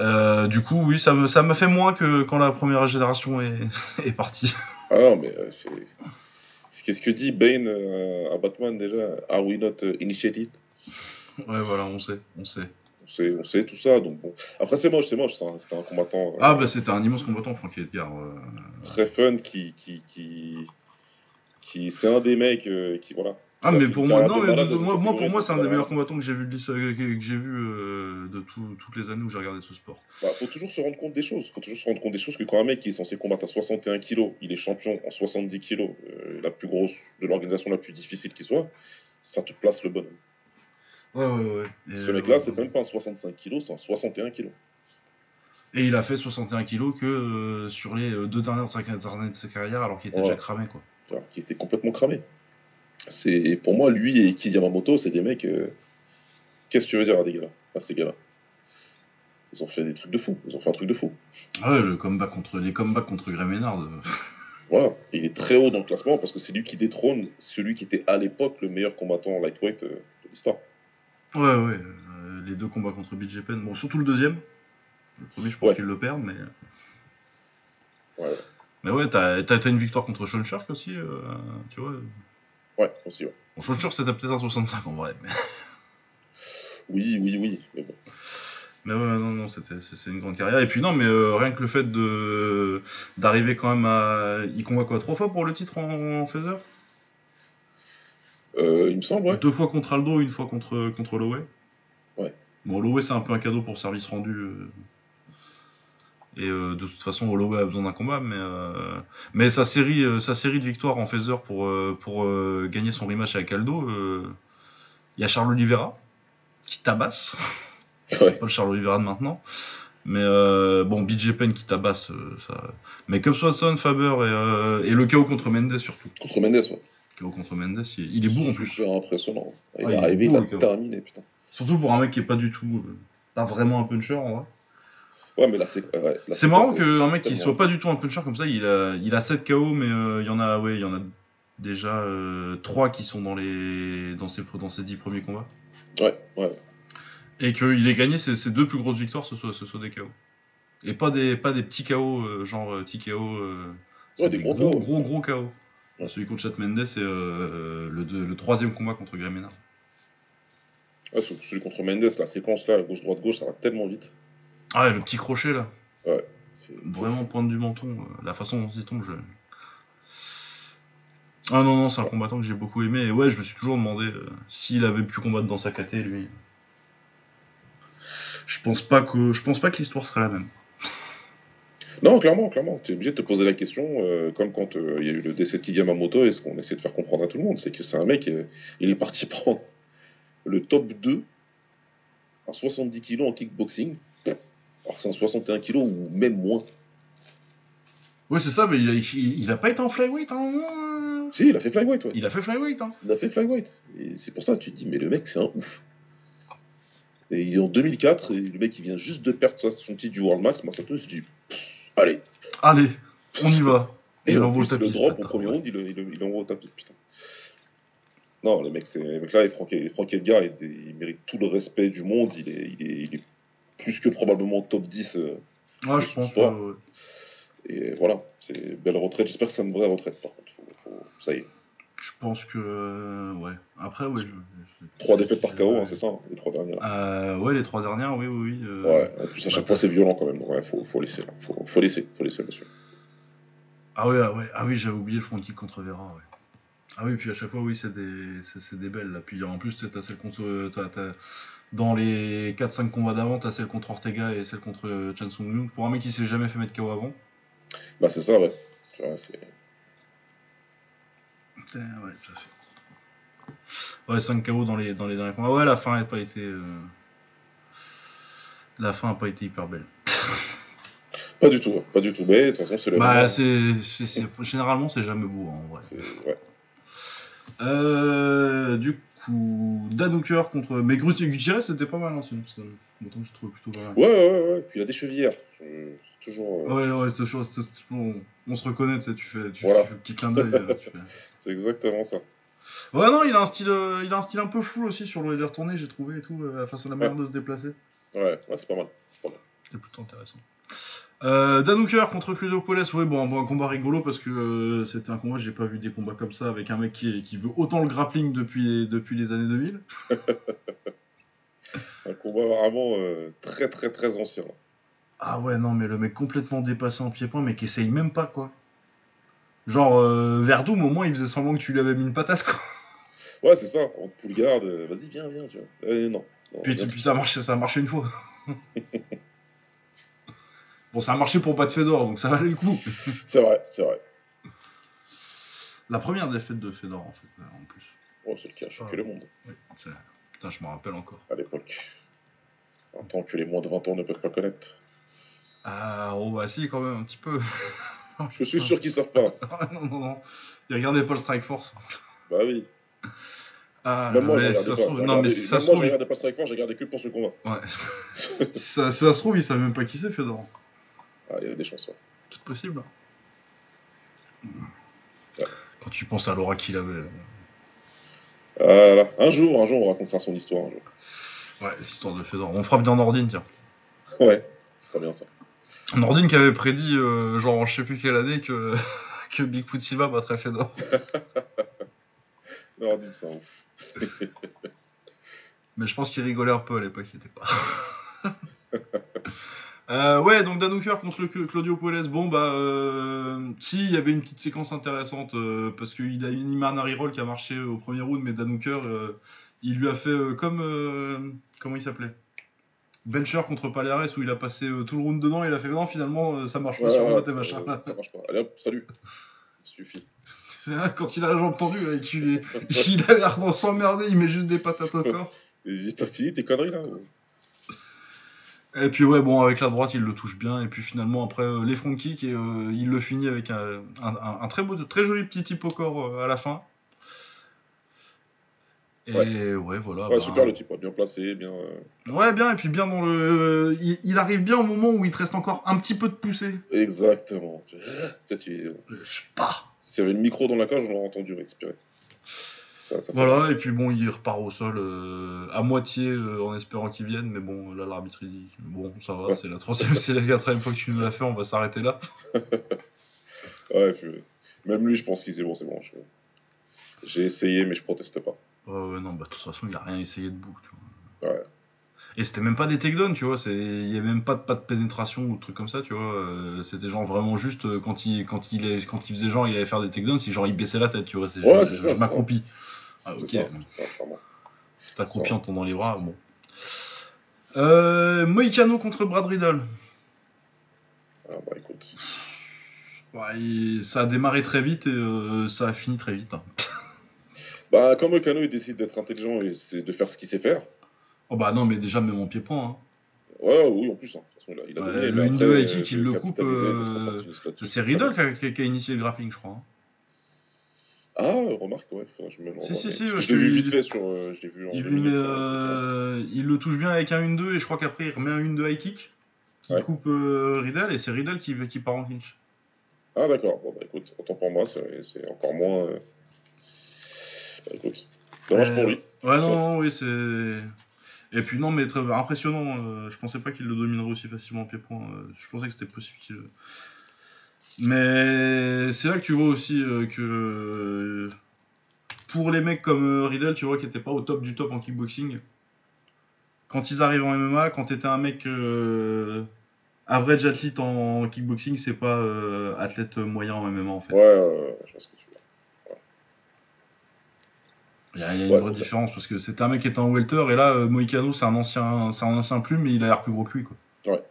Euh, du coup, oui, ça me, ça m'a fait moins que quand la première génération est, [laughs] est partie. Ah non, mais euh, c'est. Qu'est-ce que dit Bane euh, à Batman déjà? Are we not initiated? Ouais, voilà, on sait, on sait. on sait, on sait tout ça, donc bon. Après, c'est moche, c'est moche, c'est un- un, combattant Ah, bah, c'était un immense combattant, Frankie Edgar. très fun qui. qui, qui, qui c'est un des mecs qui. Voilà. Ah, mais pour moi, non, mais moi, pour moi, c'est un des meilleurs combattants que j'ai vu, de l'histoire- que, que j'ai vu euh, de tout- toutes les années où j'ai regardé ce sport. Bah, faut toujours se rendre compte des choses. Faut toujours se rendre compte des choses que quand un mec qui est censé combattre à 61 kilos, il est champion en 70 kilos, euh, la plus grosse de l'organisation la plus difficile qui soit, ça te place le bonhomme. Ouais, ouais, ouais. Et, Ce euh, mec-là, c'est même pas un 65 kilos, c'est un 61 kilos. Et il a fait 61 kilos que euh, sur les euh, deux dernières années de sa carrière, alors qu'il était Ouais. déjà cramé, quoi. Qui était complètement cramé. C'est pour moi lui et Kid Yamamoto, c'est des mecs. euh, Qu'est-ce que tu veux dire à des gars à ces gars-là? Ils ont fait des trucs de fou. Ils ont fait un truc de fou. Ah ouais, le combat contre, les combats contre Gray Ménard. euh, [laughs] Voilà. Et il est très haut dans le classement parce que c'est lui qui détrône celui qui était à l'époque le meilleur combattant lightweight euh, de l'histoire. Ouais, ouais. euh, les deux combats contre BJ Penn. Bon, surtout le deuxième. Le premier, je pense Ouais. qu'il le perd, mais. Ouais, Mais ouais, t'as une victoire contre Sean Shark aussi, euh, tu vois. Ouais, aussi. ouais. Bon, Shark, c'était peut-être un 65 en vrai. Mais, [laughs] Oui, oui, oui. Mais bon. mais ouais, non, non, c'était c'est une grande carrière. Et puis non, mais euh, rien que le fait de d'arriver quand même à. Il combat quoi Trois fois pour le titre en, en feather Euh, il me semble, ouais. Deux fois contre Aldo, une fois contre, contre. Ouais. Bon, Holloway, c'est un peu un cadeau pour service rendu. euh. Et euh, de toute façon, Holloway a besoin d'un combat, mais, euh, mais sa, série, euh, sa série de victoires en phaser pour, pour gagner son rematch avec Aldo, il y a Charles Oliveira qui tabasse, [laughs] Ouais. pas le Charles Oliveira de maintenant. Mais bon, BJ Penn qui tabasse, ça. Mais Cub Swanson, Faber et, et le KO contre Mendes surtout. Contre Mendes, ouais. KO contre Mendes, il, il est beau en plus. Super impressionnant. Il Ah, est il est arrivé, beau, il a terminé, putain. Surtout pour un mec qui est pas du tout. pas vraiment un puncher en vrai. Ouais, mais là, c'est. ouais, C'est marrant qu'un mec qui soit pas du tout un puncher comme ça, il a, il a 7 KO, mais euh, il y en a, ouais, il y en a déjà euh, 3 qui sont dans, les, dans, ses, dans ses 10 premiers combats. Ouais, ouais. Et qu'il ait gagné ses, ses deux plus grosses victoires, ce soit, ce soit des KO. Et pas des, pas des petits KO, euh, genre euh, euh, c'est Ouais, des gros gros, KO. gros, gros KO. Ouais. Celui contre Chat Mendes et euh, le, le troisième combat contre Gremena. Ouais, celui contre Mendes, la séquence là, gauche-droite-gauche, ça va tellement vite. Ah, et le petit crochet là. C'est- Vraiment pointe du menton, euh, la façon dont il tombe, je... Ah non, non, c'est un combattant que j'ai beaucoup aimé, et ouais, je me suis toujours demandé euh, s'il avait pu combattre dans sa KT, lui. Je pense pas que, je pense pas que l'histoire serait la même. Non, clairement, clairement. Tu es obligé de te poser la question, euh, comme quand euh, il y a eu le décès de Kid Yamamoto, et ce qu'on essaie de faire comprendre à tout le monde, c'est que c'est un mec, il est parti [laughs] prendre le top 2 à 70 kg en kickboxing, alors que c'est un 61 kg ou même moins. Ouais, c'est ça, mais il a, il, il a pas été en flyweight, hein, non Si, il a fait flyweight, ouais. Il a fait flyweight, hein. Il a fait flyweight. Et c'est pour ça que tu te dis, mais le mec, c'est un ouf. Et il est en 2004, et le mec il vient juste de perdre son titre du World Max, Masato il se dit allez. Allez, on y va. Et il en envoie au le tapis. ce drop au premier round, il, le- le- l'envoie au tapis, putain. Non, le mec, c'est, le mec là, Franck, Franck Edgar, il, il mérite tout le respect du monde, il est, il est, il est plus que probablement top 10. euh, Ouais, je pense. toi. ouais, ouais. et voilà, c'est belle retraite. J'espère que c'est une vraie retraite, par contre. Faut- faut- ça y est. Je pense que. euh, ouais. Après, ouais. je- je- Trois défaites par KO, ouais. hein, c'est ça, hein, les trois dernières. Euh, ouais, les trois dernières, oui, oui, oui. euh, Ouais, en plus à chaque bah, fois c'est violent quand même, donc ouais, faut, faut laisser, là. Faut, faut laisser, faut laisser, monsieur. Ah ouais, ah ouais, ah oui, j'avais oublié le front kick contre Vera, ouais. Ah oui, puis à chaque fois, oui, c'est des, c'est, des belles, là. Puis en plus, t'as celle contre... dans les 4-5 combats d'avant, t'as celle contre Ortega et celle contre euh, Chan Sung Young. Pour un mec qui s'est jamais fait mettre KO avant. Bah c'est ça, ouais. Tu vois, c'est... Putain, ouais, tout à fait. Ouais, 5 KO dans les, dans les derniers combats. Ouais, la fin n'a pas été... euh, La fin pas été hyper belle. [laughs] Pas du tout, pas du tout. Mais de toute façon, c'est le. Bah, c'est, c'est- c'est- généralement, c'est jamais beau, hein, en vrai. ouais. Euh, du coup, Dan Hooker contre. Mais Grus et Gutierrez, c'était pas mal, hein, sinon. parce que, que je trouve plutôt pas mal. ouais, ouais, ouais. Puis il a des C'est toujours. euh, Ouais, ouais, c'est toujours- on, on se reconnaît, tu sais, tu fais, tu Voilà. fais un petit clin d'œil. euh, fais- [laughs] C'est exactement ça. Ouais, non, il a un style, euh, il a un style un peu fou aussi sur le les retournées, j'ai trouvé et tout, euh, la façon, la manière de se déplacer. Ouais, ouais, c'est pas mal. C'est pas mal. C'était plutôt intéressant. Euh, Dan Hooker contre Claudio Poles, ouais, bon, bon, un combat rigolo parce que euh, c'était un combat, j'ai pas vu des combats comme ça avec un mec qui, qui veut autant le grappling depuis, depuis les années 2000. [laughs] Un combat vraiment euh, très, très, très ancien. Ah ouais, non, mais le mec complètement dépassé en pied-point, mais qui essaye même pas, quoi. Genre, euh, Verdum, au moins, il faisait semblant que tu lui avais mis une patate, quoi. Ouais, c'est ça. On te poule garde. Vas-y, viens, viens, tu vois. Euh, non. non Puis, viens, puis ça, ça a marché une fois. [laughs] bon, ça a marché pour battre Fedor, donc ça valait le coup. [laughs] C'est vrai, c'est vrai. La première défaite de Fedor, en fait, là, en plus. Oh, c'est le qui a choqué Ah. le monde Oui, Putain, je me rappelle encore. à l'époque. Un temps que les moins de 20 ans ne peuvent pas connaître. Ah, oh, bah si, quand même, un petit peu. [laughs] Je suis sûr qu'ils savent pas. [laughs] Ah, non, non, non. Il regardait pas le Strike Force. Bah oui. Ah, Même moi, mais je si regardais ça pas. se trouve- J'ai non, mais regardé- si ça se moi, trouve, je il- regardais pas Strike Force, j'ai regardé que pour ce combat. Ouais. si ça, ça se trouve, il savait même pas qui c'est, Fedor. Ah, il y avait des chances. ouais. C'est possible. Ouais. Quand tu penses à l'aura qu'il avait. Voilà. Un jour, un jour, on racontera son histoire. Un jour. Ouais, l'histoire de Fedor. On fera bien Nordine, tiens. Ouais, ce sera bien ça. Nordine qui avait prédit, euh, genre en je sais plus quelle année, que, [laughs] que Bigfoot Silva battrait Fedor. Non, dis ça, ouf. [laughs] Mais je pense qu'il rigolait un peu à l'époque, il était pas. [laughs] Euh, ouais, donc Dan Hooker contre le Cla- Claudio Puelles. Bon, bah, euh, si, il y avait une petite séquence intéressante euh, parce qu'il a une Imanari Roll qui a marché au premier round, mais Dan Hooker, il lui a fait comme. comment il s'appelait? Bencher contre Palares où il a passé tout le round dedans et il a fait non, finalement, ça marche pas sur moi, tes machins. Ça marche pas. Allez hop, salut. Suffit. [laughs] Quand il a la jambe tendue, là, et qu'il [laughs] il a l'air d'en s'emmerder, il met juste des patates au corps. [laughs] T'as fini tes conneries là Et puis ouais, bon, avec la droite, il le touche bien. Et puis finalement, après, euh, les front kicks, et euh, il le finit avec un, un- un- un très beau, très joli petit type au corps euh, à la fin. Et ouais, voilà. Ouais, bah, super le type, bien placé, bien. Ouais, bien, et puis bien dans le. Il, il arrive bien au moment où il te reste encore un petit peu de poussée. Exactement. Je sais pas. S'il y avait une micro dans la cage, on l'aurait entendu respirer. Ça, ça fait- Voilà, et puis bon, il repart au sol euh, à moitié euh, en espérant qu'il vienne. Mais bon, là, l'arbitre, il dit Bon, ça va, c'est la troisième, [laughs] c'est la quatrième fois que tu nous l'as fait, on va s'arrêter là. [laughs] Ouais, puis, euh, même lui, je pense qu'il c'est bon, c'est bon. J'ai essayé, mais je proteste pas. Ouais, ouais, non, bah, de toute façon, il a rien essayé de bout. Tu vois. Ouais. Et c'était même pas des takedowns, tu vois, c'est- il y avait même pas de, pas de pénétration ou de trucs comme ça, tu vois. euh, c'était genre vraiment juste euh, quand il, quand, il est, quand il faisait genre il allait faire des takedowns, si genre il baissait la tête, tu vois. c'est- Ouais, je c'est je c'est m'accroupis. Ah, C'est ok, c'est t'accroupis en tendant les bras, bon. Euh, Moïcano contre Brad Riddle. Ah, bah écoute. Ouais, ça a démarré très vite et euh, ça a fini très vite. hein. Bah, comme Kano, il décide d'être intelligent et c'est de faire ce qu'il sait faire. Oh bah non, mais déjà, même en pied-point. Hein. Ouais, oui, en plus. hein. De toute façon, il a, Ouais, donné, une euh, il le coupe, euh. C'est Riddle qui a, qui initié le grappling, je crois. hein. Ah, remarque, ouais, je me Si, je l'ai vu vite il- fait sur. euh, je l'ai vu en Il, met, euh, il le touche bien avec un 1-2 et je crois qu'après il remet un 1-2 high kick qui Ouais. coupe euh, Riddle et c'est Riddle qui, qui part en clinch. Ah, d'accord. Bon, bah écoute, autant pour moi, c'est c'est encore moins. Bah écoute, dommage pour lui. Ouais, non, non, oui, c'est. Et puis non, mais très impressionnant. euh, je pensais pas qu'il le dominerait aussi facilement en pied-point. euh, je pensais que c'était possible qu'il. Mais c'est là que tu vois aussi euh, que pour les mecs comme Riddle, tu vois, qui n'étaient pas au top du top en kickboxing, quand ils arrivent en MMA, quand t'étais un mec average athlète en kickboxing, c'est pas athlète moyen en MMA en fait. Ouais, je ce que tu. Il y a, une Ouais, vraie c'est différence parce que c'était un mec qui était en welter et là euh, Moïcano c'est un ancien c'est un ancien plume mais il a l'air plus gros que lui quoi. Ouais.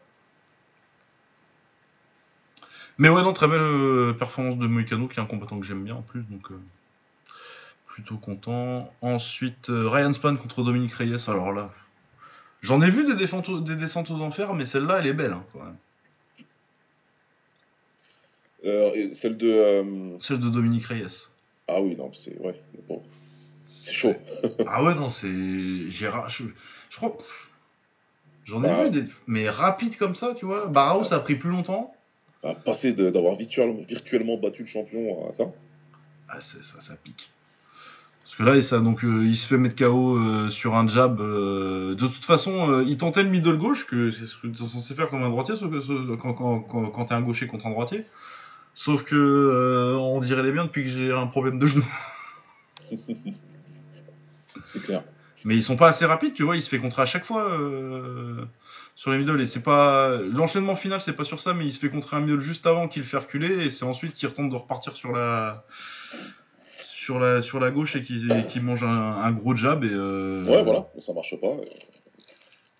Mais ouais non très belle euh, performance de Moïcano qui est un combattant que j'aime bien en plus donc euh, plutôt content. Ensuite euh, Ryan Span contre Dominique Reyes alors là j'en ai vu des, descentes aux- des descentes aux enfers mais celle-là elle est belle hein, quand même. Et celle de. Celle de Dominique Reyes. Ah oui, non, c'est. Ouais, bon. C'est chaud. Ah ouais non c'est j'ai ra- je, je crois j'en ai Bah. vu des mais rapide comme ça tu vois. Barao ça a pris plus longtemps. À passer de- d'avoir virtuellement, virtuellement battu le champion à ça. Ah, c'est- ça, ça pique. Parce que là, il, ça, donc, euh, il se fait mettre KO euh, sur un jab. euh, de toute façon, euh, il tentait le middle gauche, que c'est ce que tu es censé faire comme un droitier, sauf que ce- quand, quand, quand, quand t'es un gaucher contre un droitier. Sauf que euh, on dirait les biens depuis que j'ai un problème de genou. [laughs] C'est clair. Mais ils sont pas assez rapides, tu vois. Il se fait contrer à chaque fois euh, sur les middle. Et c'est pas l'enchaînement final, c'est pas sur ça, mais il se fait contrer un middle juste avant qu'il le fait reculer, et c'est ensuite qu'il retente de repartir sur la sur la sur la gauche et qu'il qu'il mange un, un gros jab et euh, Ouais, voilà, mais ça marche pas.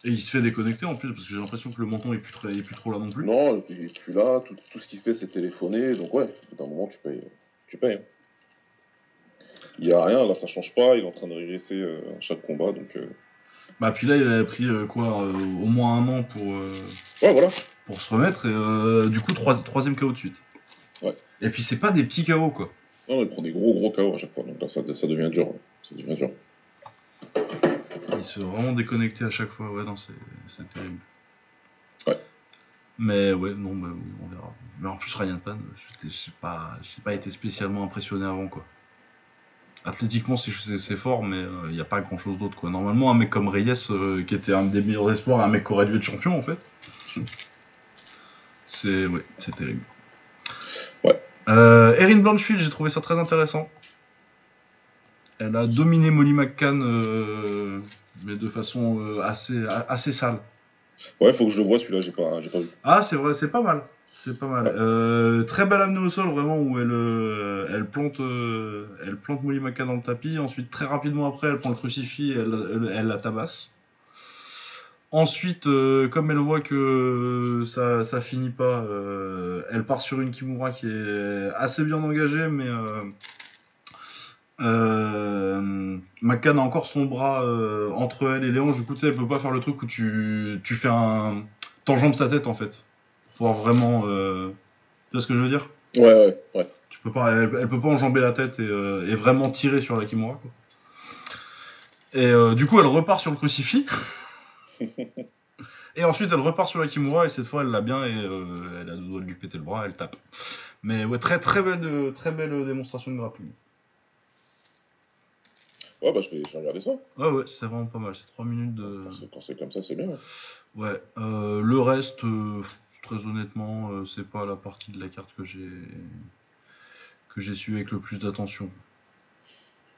et il se fait déconnecter en plus parce que j'ai l'impression que le menton est plus très, est plus trop là non plus. Non, et puis tu es là, tout, tout ce qu'il fait c'est téléphoner, donc ouais, d'un moment tu payes. Tu payes. hein. Il y a rien, là ça change pas, il est en train de régresser euh, à chaque combat, donc euh, Bah puis là il avait pris euh, quoi euh, au moins un an pour euh, ouais voilà. pour se remettre et euh, du coup trois- troisième KO de suite. Ouais. Et puis c'est pas des petits KO quoi. Non, il prend des gros gros KO à chaque fois, donc là ça, ça devient dur. Ça devient dur. Il se vraiment déconnecté à chaque fois, ouais, non, c'est terrible. Ouais. Mais ouais, non, bah, on verra. Mais en plus, Ryan Pan, je n'ai pas, j'ai pas été spécialement impressionné avant, quoi. Athlétiquement, c'est- fort, mais il n'y a pas grand chose d'autre, quoi. Normalement, un mec comme Reyes, euh, qui était un des meilleurs espoirs, un mec qui aurait dû être champion, en fait. C'est, ouais, c'est terrible. Ouais. Euh, Erin Blanchfield, j'ai trouvé ça très intéressant. Elle a dominé Molly McCann, euh, mais de façon euh, assez, assez sale. Ouais, faut que je le vois celui-là, j'ai pas, j'ai pas vu. Ah, c'est vrai, c'est pas mal. C'est pas mal. Euh, très belle amenée au sol, vraiment, où elle, euh, elle, plante, euh, elle plante dans le tapis. Ensuite, très rapidement après, elle prend le crucifix et elle, la tabasse. Ensuite, euh, comme elle voit que ça, ça finit pas, elle part sur une Kimura qui est assez bien engagée, mais euh, McCann a encore son bras entre elle et Léon. Du coup, tu sais, elle peut pas faire le truc où tu, tu fais un. T'enjambes sa tête en fait. Pour pouvoir vraiment. Euh... Tu vois ce que je veux dire? Ouais, ouais, ouais. tu peux pas, elle, elle peut pas enjamber la tête et, euh, et vraiment tirer sur la Kimura. Quoi. Et euh, du coup, elle repart sur le crucifix. [laughs] et ensuite, elle repart sur la Kimura et cette fois, elle l'a bien et elle a le doigt de lui péter le bras, elle tape. Mais ouais, très très belle, très belle démonstration de grappling. Ouais, bah je vais, je vais regarder ça. Ouais, ouais, c'est vraiment pas mal. C'est 3 minutes de. Quand c'est- comme ça, c'est bien. Ouais, euh, le reste, euh, très honnêtement, euh, c'est pas la partie de la carte que j'ai que j'ai suivi avec le plus d'attention.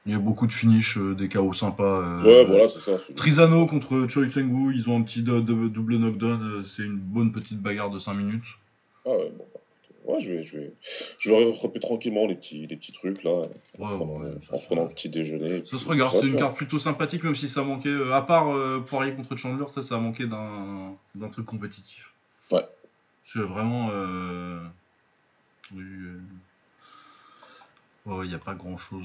Il y a beaucoup de finish, euh, des KO sympas. euh, Ouais, voilà, c'est ça. Trizano contre Choi Cheng-woo, ils ont un petit do- do- double knockdown, euh, c'est une bonne petite bagarre de 5 minutes. Ah ouais, bon, bah, ouais, je vais, je vais, je vais tranquillement les petits, les petits trucs là, Ouais, en prenant, ouais, en ça, se- prenant le petit déjeuner. ça se regarde, c'est une carte plutôt sympathique, même si ça manquait, à part Poirier contre Chandler, ça, ça a manqué d'un d'un truc compétitif. Ouais. C'est vraiment. Euh... oui, euh, ouais, il n'y a pas grand chose.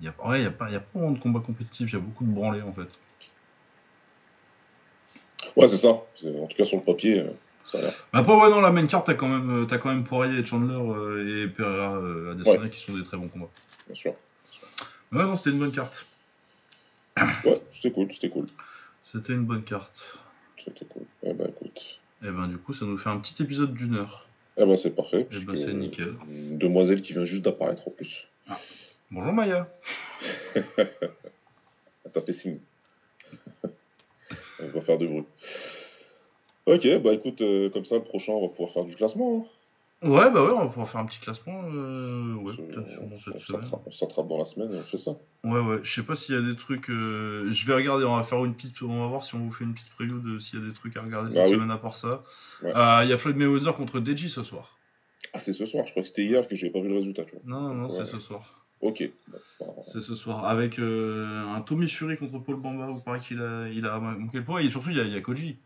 Il y a... Ouais, il n'y a, pas- y a pas vraiment de combat compétitif, il y a beaucoup de branlés en fait. Ouais, c'est ça. En tout cas, sur le papier. euh, Ça a l'air. Bah, après, ouais, non, la main card, t'as quand même, euh, t'as quand même Poirier et Chandler euh, et Pereira euh, Adesanya qui sont des très bons combats. Bien sûr. Ouais, non, c'était une bonne carte. Ouais, c'était cool, c'était cool. C'était une bonne carte. C'était cool. Eh ben écoute. Et ben, du coup, ça nous fait un petit épisode d'une heure. Eh ben c'est parfait. Eh puisque, ben, c'est nickel. Une demoiselle qui vient juste d'apparaître en plus. Bonjour Maya. [laughs] Elle t'a fait signe. [laughs] on va faire de bruit. Ok, bah écoute, euh, comme ça, le prochain, on va pouvoir faire du classement. hein. Ouais, bah ouais, on va pouvoir faire un petit classement. euh, ouais, peut-être sûrement on cette se semaine. rattrape- On s'attrape dans la semaine et on fait ça. Ouais, ouais, je sais pas s'il y a des trucs. euh, Je vais regarder, on va faire une petite. On va voir si on vous fait une petite preview de s'il y a des trucs à regarder cette Ah oui. semaine à part ça. Ouais. Euh, Il y a Floyd Mayweather contre Deji ce soir. Ah, c'est ce soir, je crois que c'était hier que j'avais pas vu le résultat, tu vois. Non, non, Ouais. c'est ce soir. Ok. Bah, C'est ce soir. Avec un Tommy Fury contre Paul Bamba, où paraît qu'il a, il a manqué le point. Et surtout, il y a, y a Koji.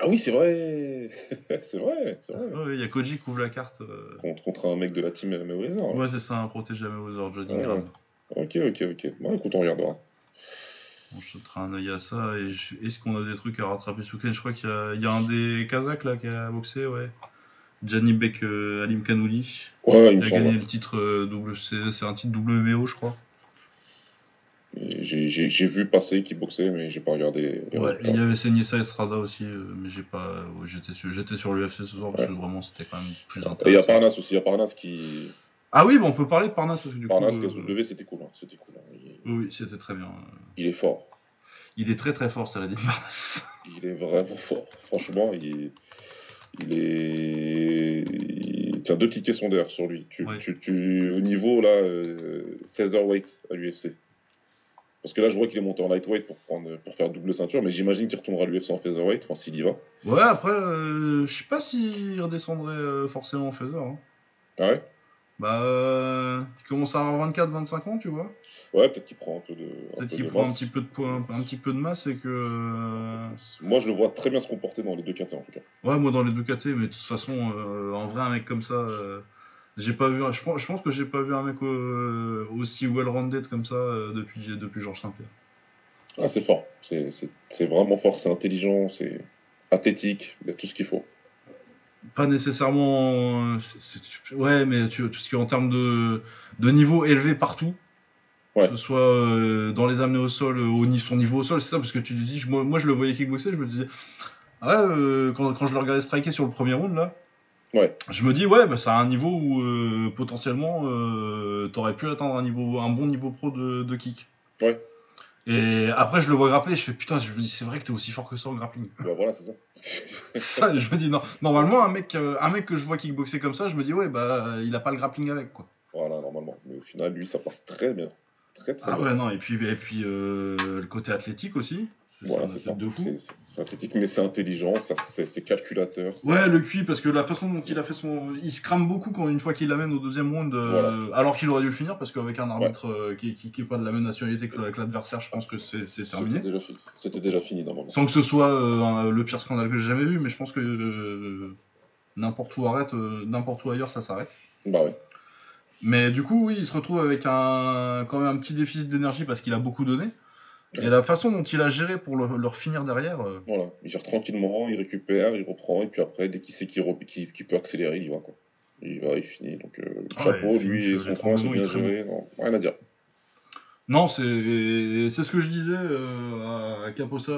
Ah oui, c'est vrai [laughs] C'est vrai, c'est vrai. Ouais, il y a Koji qui ouvre la carte. euh. Contre, contre un mec de la team hein. Ouais, c'est ça, un protégé à Johnny. Graham. Ok, ok, ok. Bon, écoute, on regardera. On jettera un œil à ça. Et je- est-ce qu'on a des trucs à rattraper ce week-end? Je crois qu'il y a, il y a un des Kazakhs là qui a boxé, ouais. Gianni Beck euh, Alim Kanouli. Ouais, il Il a gagné le titre euh, double, c'est c'est un titre WBO, je crois. J'ai vu passer qui boxait, mais j'ai pas regardé Ouais, il y avait saigné ça Estrada aussi, euh, mais j'ai pas. ouais, j'étais sur, j'étais sur l'UFC ce soir parce que vraiment c'était quand même plus Et il y a intéressant. Parnas aussi, il y a Parnas qui. Ah oui, bah, on peut parler de Parnas parce que du Parnas, coup. euh, KSW, c'était cool. hein, C'était cool. hein. Il, oui, c'était très bien. il est fort. Il est très très fort, ça l'a dit Parnas. [laughs] Il est vraiment fort. Franchement, il, il est. Il tient deux questions d'air sur lui. Tu, Ouais. tu, tu- au niveau là, euh, featherweight à l'UFC. Parce que là, je vois qu'il est monté en lightweight pour, prendre, pour faire double ceinture, mais j'imagine qu'il retournera à l'UFC en featherweight, enfin s'il y va. Ouais, après, euh, je sais pas s'il redescendrait euh, forcément en Feather. Hein. Ah ouais? Bah, euh, il commence à avoir 24-25 ans, tu vois. Ouais, peut-être qu'il prend un peu de. Peut-être peu qu'il prend un petit peu de poids, un, un petit peu de masse et que. euh, Moi, je le vois très bien se comporter dans les deux catés en tout cas. Ouais, moi dans les deux KT, mais de toute façon, euh, en vrai, un mec comme ça, j'ai pas vu. Je pense, je pense que j'ai pas vu un mec euh, aussi well-rounded comme ça euh, depuis, depuis Georges Saint-Pierre. Ah, c'est fort. C'est- vraiment fort, c'est intelligent, c'est athlétique, il y a tout ce qu'il faut. Pas nécessairement. euh, ouais, mais tu, parce qu'en termes de, de niveau élevé partout, Ouais. que ce soit euh, dans les amener au sol, au son niveau au sol, c'est ça, parce que tu te dis, je- moi, moi je le voyais kickboxer, je me disais, ouais, euh, quand, quand je le regardais striker sur le premier round là, Ouais. je me dis, ouais, bah, c'est un niveau où euh, potentiellement euh, t'aurais pu atteindre un, niveau, un bon niveau pro de, de kick. Ouais. Et après, je le vois grappler, je fais putain, je me dis, c'est vrai que t'es aussi fort que ça en grappling. Bah voilà, c'est ça. [laughs] ça, je me dis, non, normalement, un mec, euh, un mec que je vois kickboxer comme ça, je me dis, ouais, bah, il a pas le grappling avec, quoi. voilà, normalement. Mais au final, lui, ça passe très bien. Très très Ah bien. ouais, non, et puis, et puis euh, le côté athlétique aussi. Voilà, c'est athlète ça. de fou. C'est- c'est- C'est athlétique, mais c'est intelligent, c'est calculateur. Ouais, le QI, parce que la façon dont il a fait son. Il se crame beaucoup quand une fois qu'il l'amène au deuxième round, euh, alors qu'il aurait dû le finir, parce qu'avec un arbitre euh, qui, qui, qui est pas de la même nationalité que avec l'adversaire, je pense que c'est c'est C'était terminé. déjà fini. C'était déjà fini normalement. Sans que ce soit euh, un- le pire scandale que j'ai jamais vu, mais je pense que euh, n'importe où arrête, euh, n'importe où ailleurs, ça s'arrête. Bah ouais. Mais du coup, oui, il se retrouve avec un, quand même un petit déficit d'énergie parce qu'il a beaucoup donné. Et la façon dont il a géré pour le, leur finir derrière, euh, Voilà. Il gère tranquillement, il récupère, il reprend, et puis après, dès qu'il sait qu'il peut accélérer, il y va quoi. Il va, il finit. Donc euh, Ah chapeau, ouais, lui, et son train, tremblements, bien il traîne. géré. Non, rien à dire. Non, c'est c'est ce que je disais euh, à Caposa,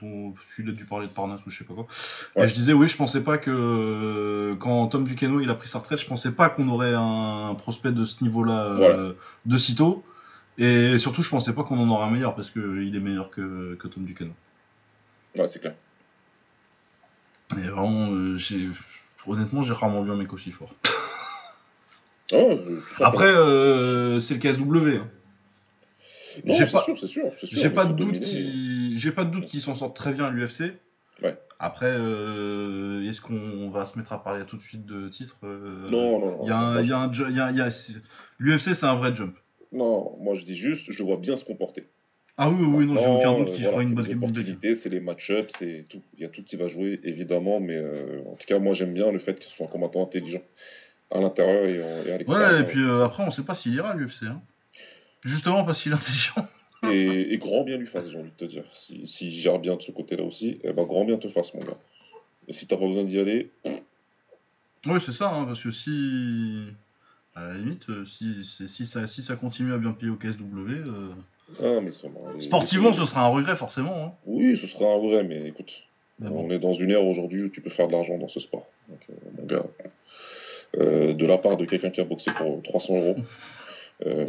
dont il a dû parler de Parnasse ou je sais pas quoi. Ouais. Et je disais, oui, je pensais pas que quand Tom Duquesneau il a pris sa retraite, je pensais pas qu'on aurait un prospect de ce niveau-là Voilà. de sitôt. Et surtout, je pensais pas qu'on en aurait un meilleur parce qu'il est meilleur que, que Tom Duquesneau. Ouais, c'est clair. Et vraiment, euh, j'ai honnêtement, j'ai rarement vu un mec aussi fort. Ah, euh. Après, euh, c'est le KSW. hein. Non, j'ai c'est pas- sûr, c'est sûr. c'est sûr, J'ai pas doute qu'il j'ai pas de doute qu'il s'en sorte très bien à l'UFC. Ouais. Après, euh, est-ce qu'on va se mettre à parler tout de suite de titre euh, Non, non, non. Il y a un, Moi, il y a un ju- il y a- il y a- c'est- L'UFC, c'est un vrai jump. Non, moi je dis juste, je vois bien se comporter. Ah oui, oui, non, j'ai aucun doute euh, qu'il fera une bonne opportunités, c'est les match-ups, c'est tout. Il y a tout qui va jouer, évidemment, mais euh, en tout cas, moi j'aime bien le fait qu'il soit un combattant intelligent à l'intérieur et, à l'extérieur. Ouais, et puis euh, après, on sait pas s'il ira à l'UFC. Hein. Justement parce qu'il est intelligent. [laughs] Et, et grand bien lui fasse, j'ai envie de te dire. Si, si gère bien de ce côté-là aussi, eh ben, grand bien te fasse, mon gars. Et si t'as pas besoin d'y aller, Oui, c'est ça, hein, parce que si. À la limite, euh, si, si, ça, si ça continue à bien payer au KSW, euh, ah, mais ça, sportivement, ce sera un regret, forcément. hein. Oui, ce sera un vrai, mais écoute, bon. on est dans une ère aujourd'hui où tu peux faire de l'argent dans ce sport. Donc, euh, mon gars, euh, de la part de quelqu'un qui a boxé pour 300 euros, euh,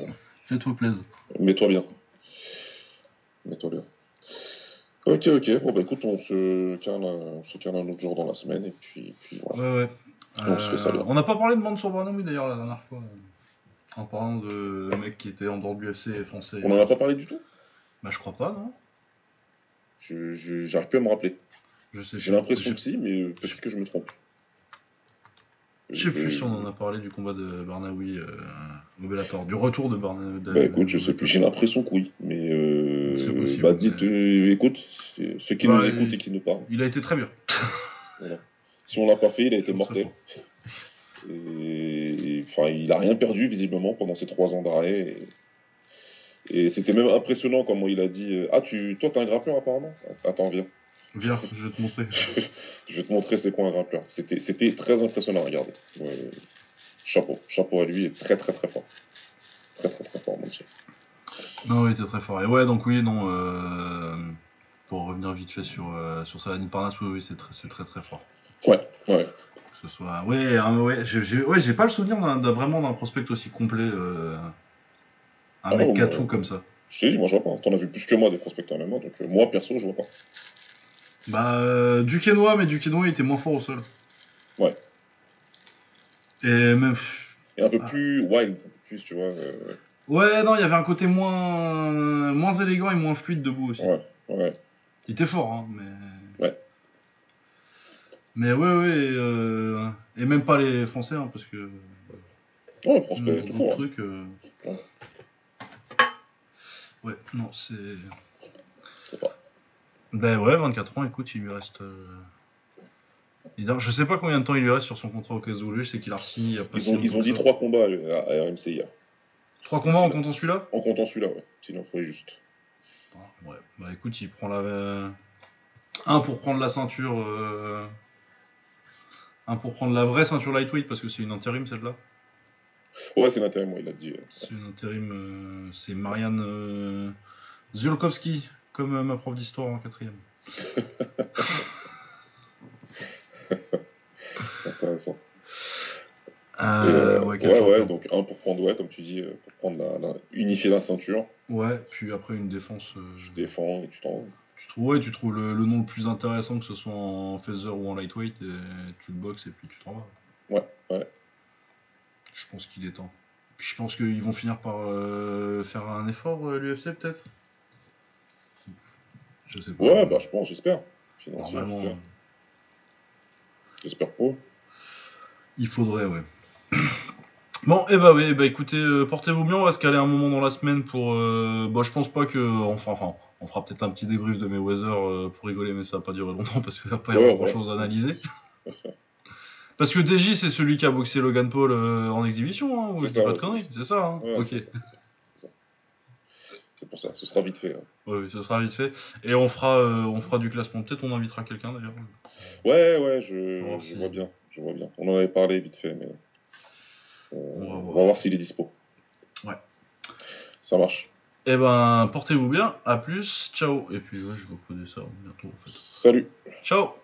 Fais-toi plaisir. mets-toi bien. Mets-toi bien. Ok, ok. Bon, bah écoute, on se calme, un- on se calme un autre jour dans la semaine, et puis, puis voilà. Ouais, ouais. On se fait ça Euh, on n'a pas parlé de Mansour Barnaoui d'ailleurs la dernière fois. euh, En parlant de mec qui était en dehors du UFC français. On en a pas parlé du tout? Bah, je crois pas, non Je- je- J'arrive plus à me rappeler. Je sais J'ai l'impression que si, mais peut-être que je me trompe. Je sais plus si on en a parlé du combat de Barnaoui euh, au Bellator, du retour de Barnaoui. Bah écoute, je sais plus. J'ai l'impression que oui, mais euh, bah dites, euh, écoute, ceux qui Bah, nous écoutent et qui nous parlent. Il a été très bien. Si on l'a pas fait, il a été mortel. Et, enfin, il a rien perdu visiblement pendant ces trois ans d'arrêt. Et, et c'était même impressionnant comment il a dit euh, Ah, tu, toi, t'es un grimpeur apparemment? Attends, viens. Viens, je vais te montrer. [laughs] Je vais te montrer c'est quoi un grimpeur. C'était, c'était très impressionnant à regarder. Euh, chapeau, chapeau à lui, et très très très fort. Très très très fort, mon Dieu. Non, il était très fort. Et ouais, donc oui, non. euh, Pour revenir vite fait sur, euh, sur Saladin Parnasse, oui, oui, c'est très, c'est très très fort. Ouais, ouais. Que ce soit. Ouais, hein, ouais, j'ai, ouais, pas le souvenir d'un, vraiment d'un prospect aussi complet. euh, Un Ah mec non, tout comme ça. Je t'ai dit, moi je vois pas. T'en as vu plus que moi des prospecteurs MMA, donc euh, moi perso, je vois pas. Bah, euh, Duquesnois, mais Duquesnois, il était moins fort au sol. Ouais. Et même. Et un peu Ah. plus wild, un peu plus, tu vois. euh, Ouais, non, il y avait un côté moins, moins élégant et moins fluide debout aussi. ouais, ouais. Il était fort, hein, mais. Mais ouais, ouais, euh, et même pas les Français, hein, parce que. Ouais, d'autres court. hein. trucs. euh, Ouais. Non, c'est. C'est pas. Ben ouais, 24 ans, écoute, il lui reste. euh, Je sais pas combien de temps il lui reste sur son contrat au KSW, je sais qu'il a pas Ils ont, ils ont dit trois combats à, à RMC hier. Trois combats en comptant celui-là? En comptant celui-là, ouais. Sinon, il faudrait juste. Ah, Ouais, bah écoute, il prend la. Un pour prendre la ceinture. euh, Un pour prendre la vraie ceinture lightweight parce que c'est une intérim celle-là. Ouais, c'est l'intérêt, moi, il a dit. euh, C'est une intérim. euh, C'est Marianne euh, Zulkowski, comme euh, ma prof d'histoire en quatrième. [laughs] intéressant. Euh, ouais, ouais, ouais, donc un pour prendre, ouais, comme tu dis, pour prendre la, la- unifier la ceinture. Ouais, puis après une défense. Tu défends et tu t'en. Tu trouves, ouais, tu trouves le, le nom le plus intéressant, que ce soit en feather ou en lightweight, et tu le boxes et puis tu t'en vas. Ouais, ouais. Je pense qu'il est temps. Puis je pense qu'ils vont finir par euh, faire un effort, euh, l'UFC peut-être? Je sais pas. Ouais, bah, je pense, j'espère. Normalement, j'espère. Eux. il faudrait, ouais. [clears throat] Bon, et bah oui, bah écoutez, euh, portez-vous bien, on va se caler un moment dans la semaine pour... Euh, bah je pense pas que... Enfin, enfin on fera peut-être un petit débrief de mes Weather euh, pour rigoler, mais ça va pas durer longtemps parce qu'il va pas y Ouais, avoir ouais. grand-chose à analyser. [laughs] Parce que DJ, c'est celui qui a boxé Logan Paul euh, en exhibition, hein, ou je dis pas de conneries, c'est ça, hein Ouais, Ok. c'est pour ça, ce sera vite fait. hein. Oui, ce sera vite fait. Et on fera, euh, on fera du classement. Peut-être on invitera quelqu'un d'ailleurs. Ouais, ouais, je, si- vois bien. Je vois bien. On en avait parlé vite fait, mais. euh, On va on voir. va voir s'il est dispo. Ouais. Ça marche. Eh ben, portez-vous bien. À plus. Ciao. Et puis, ouais, je vais vous poser ça bientôt en fait. Salut. Ciao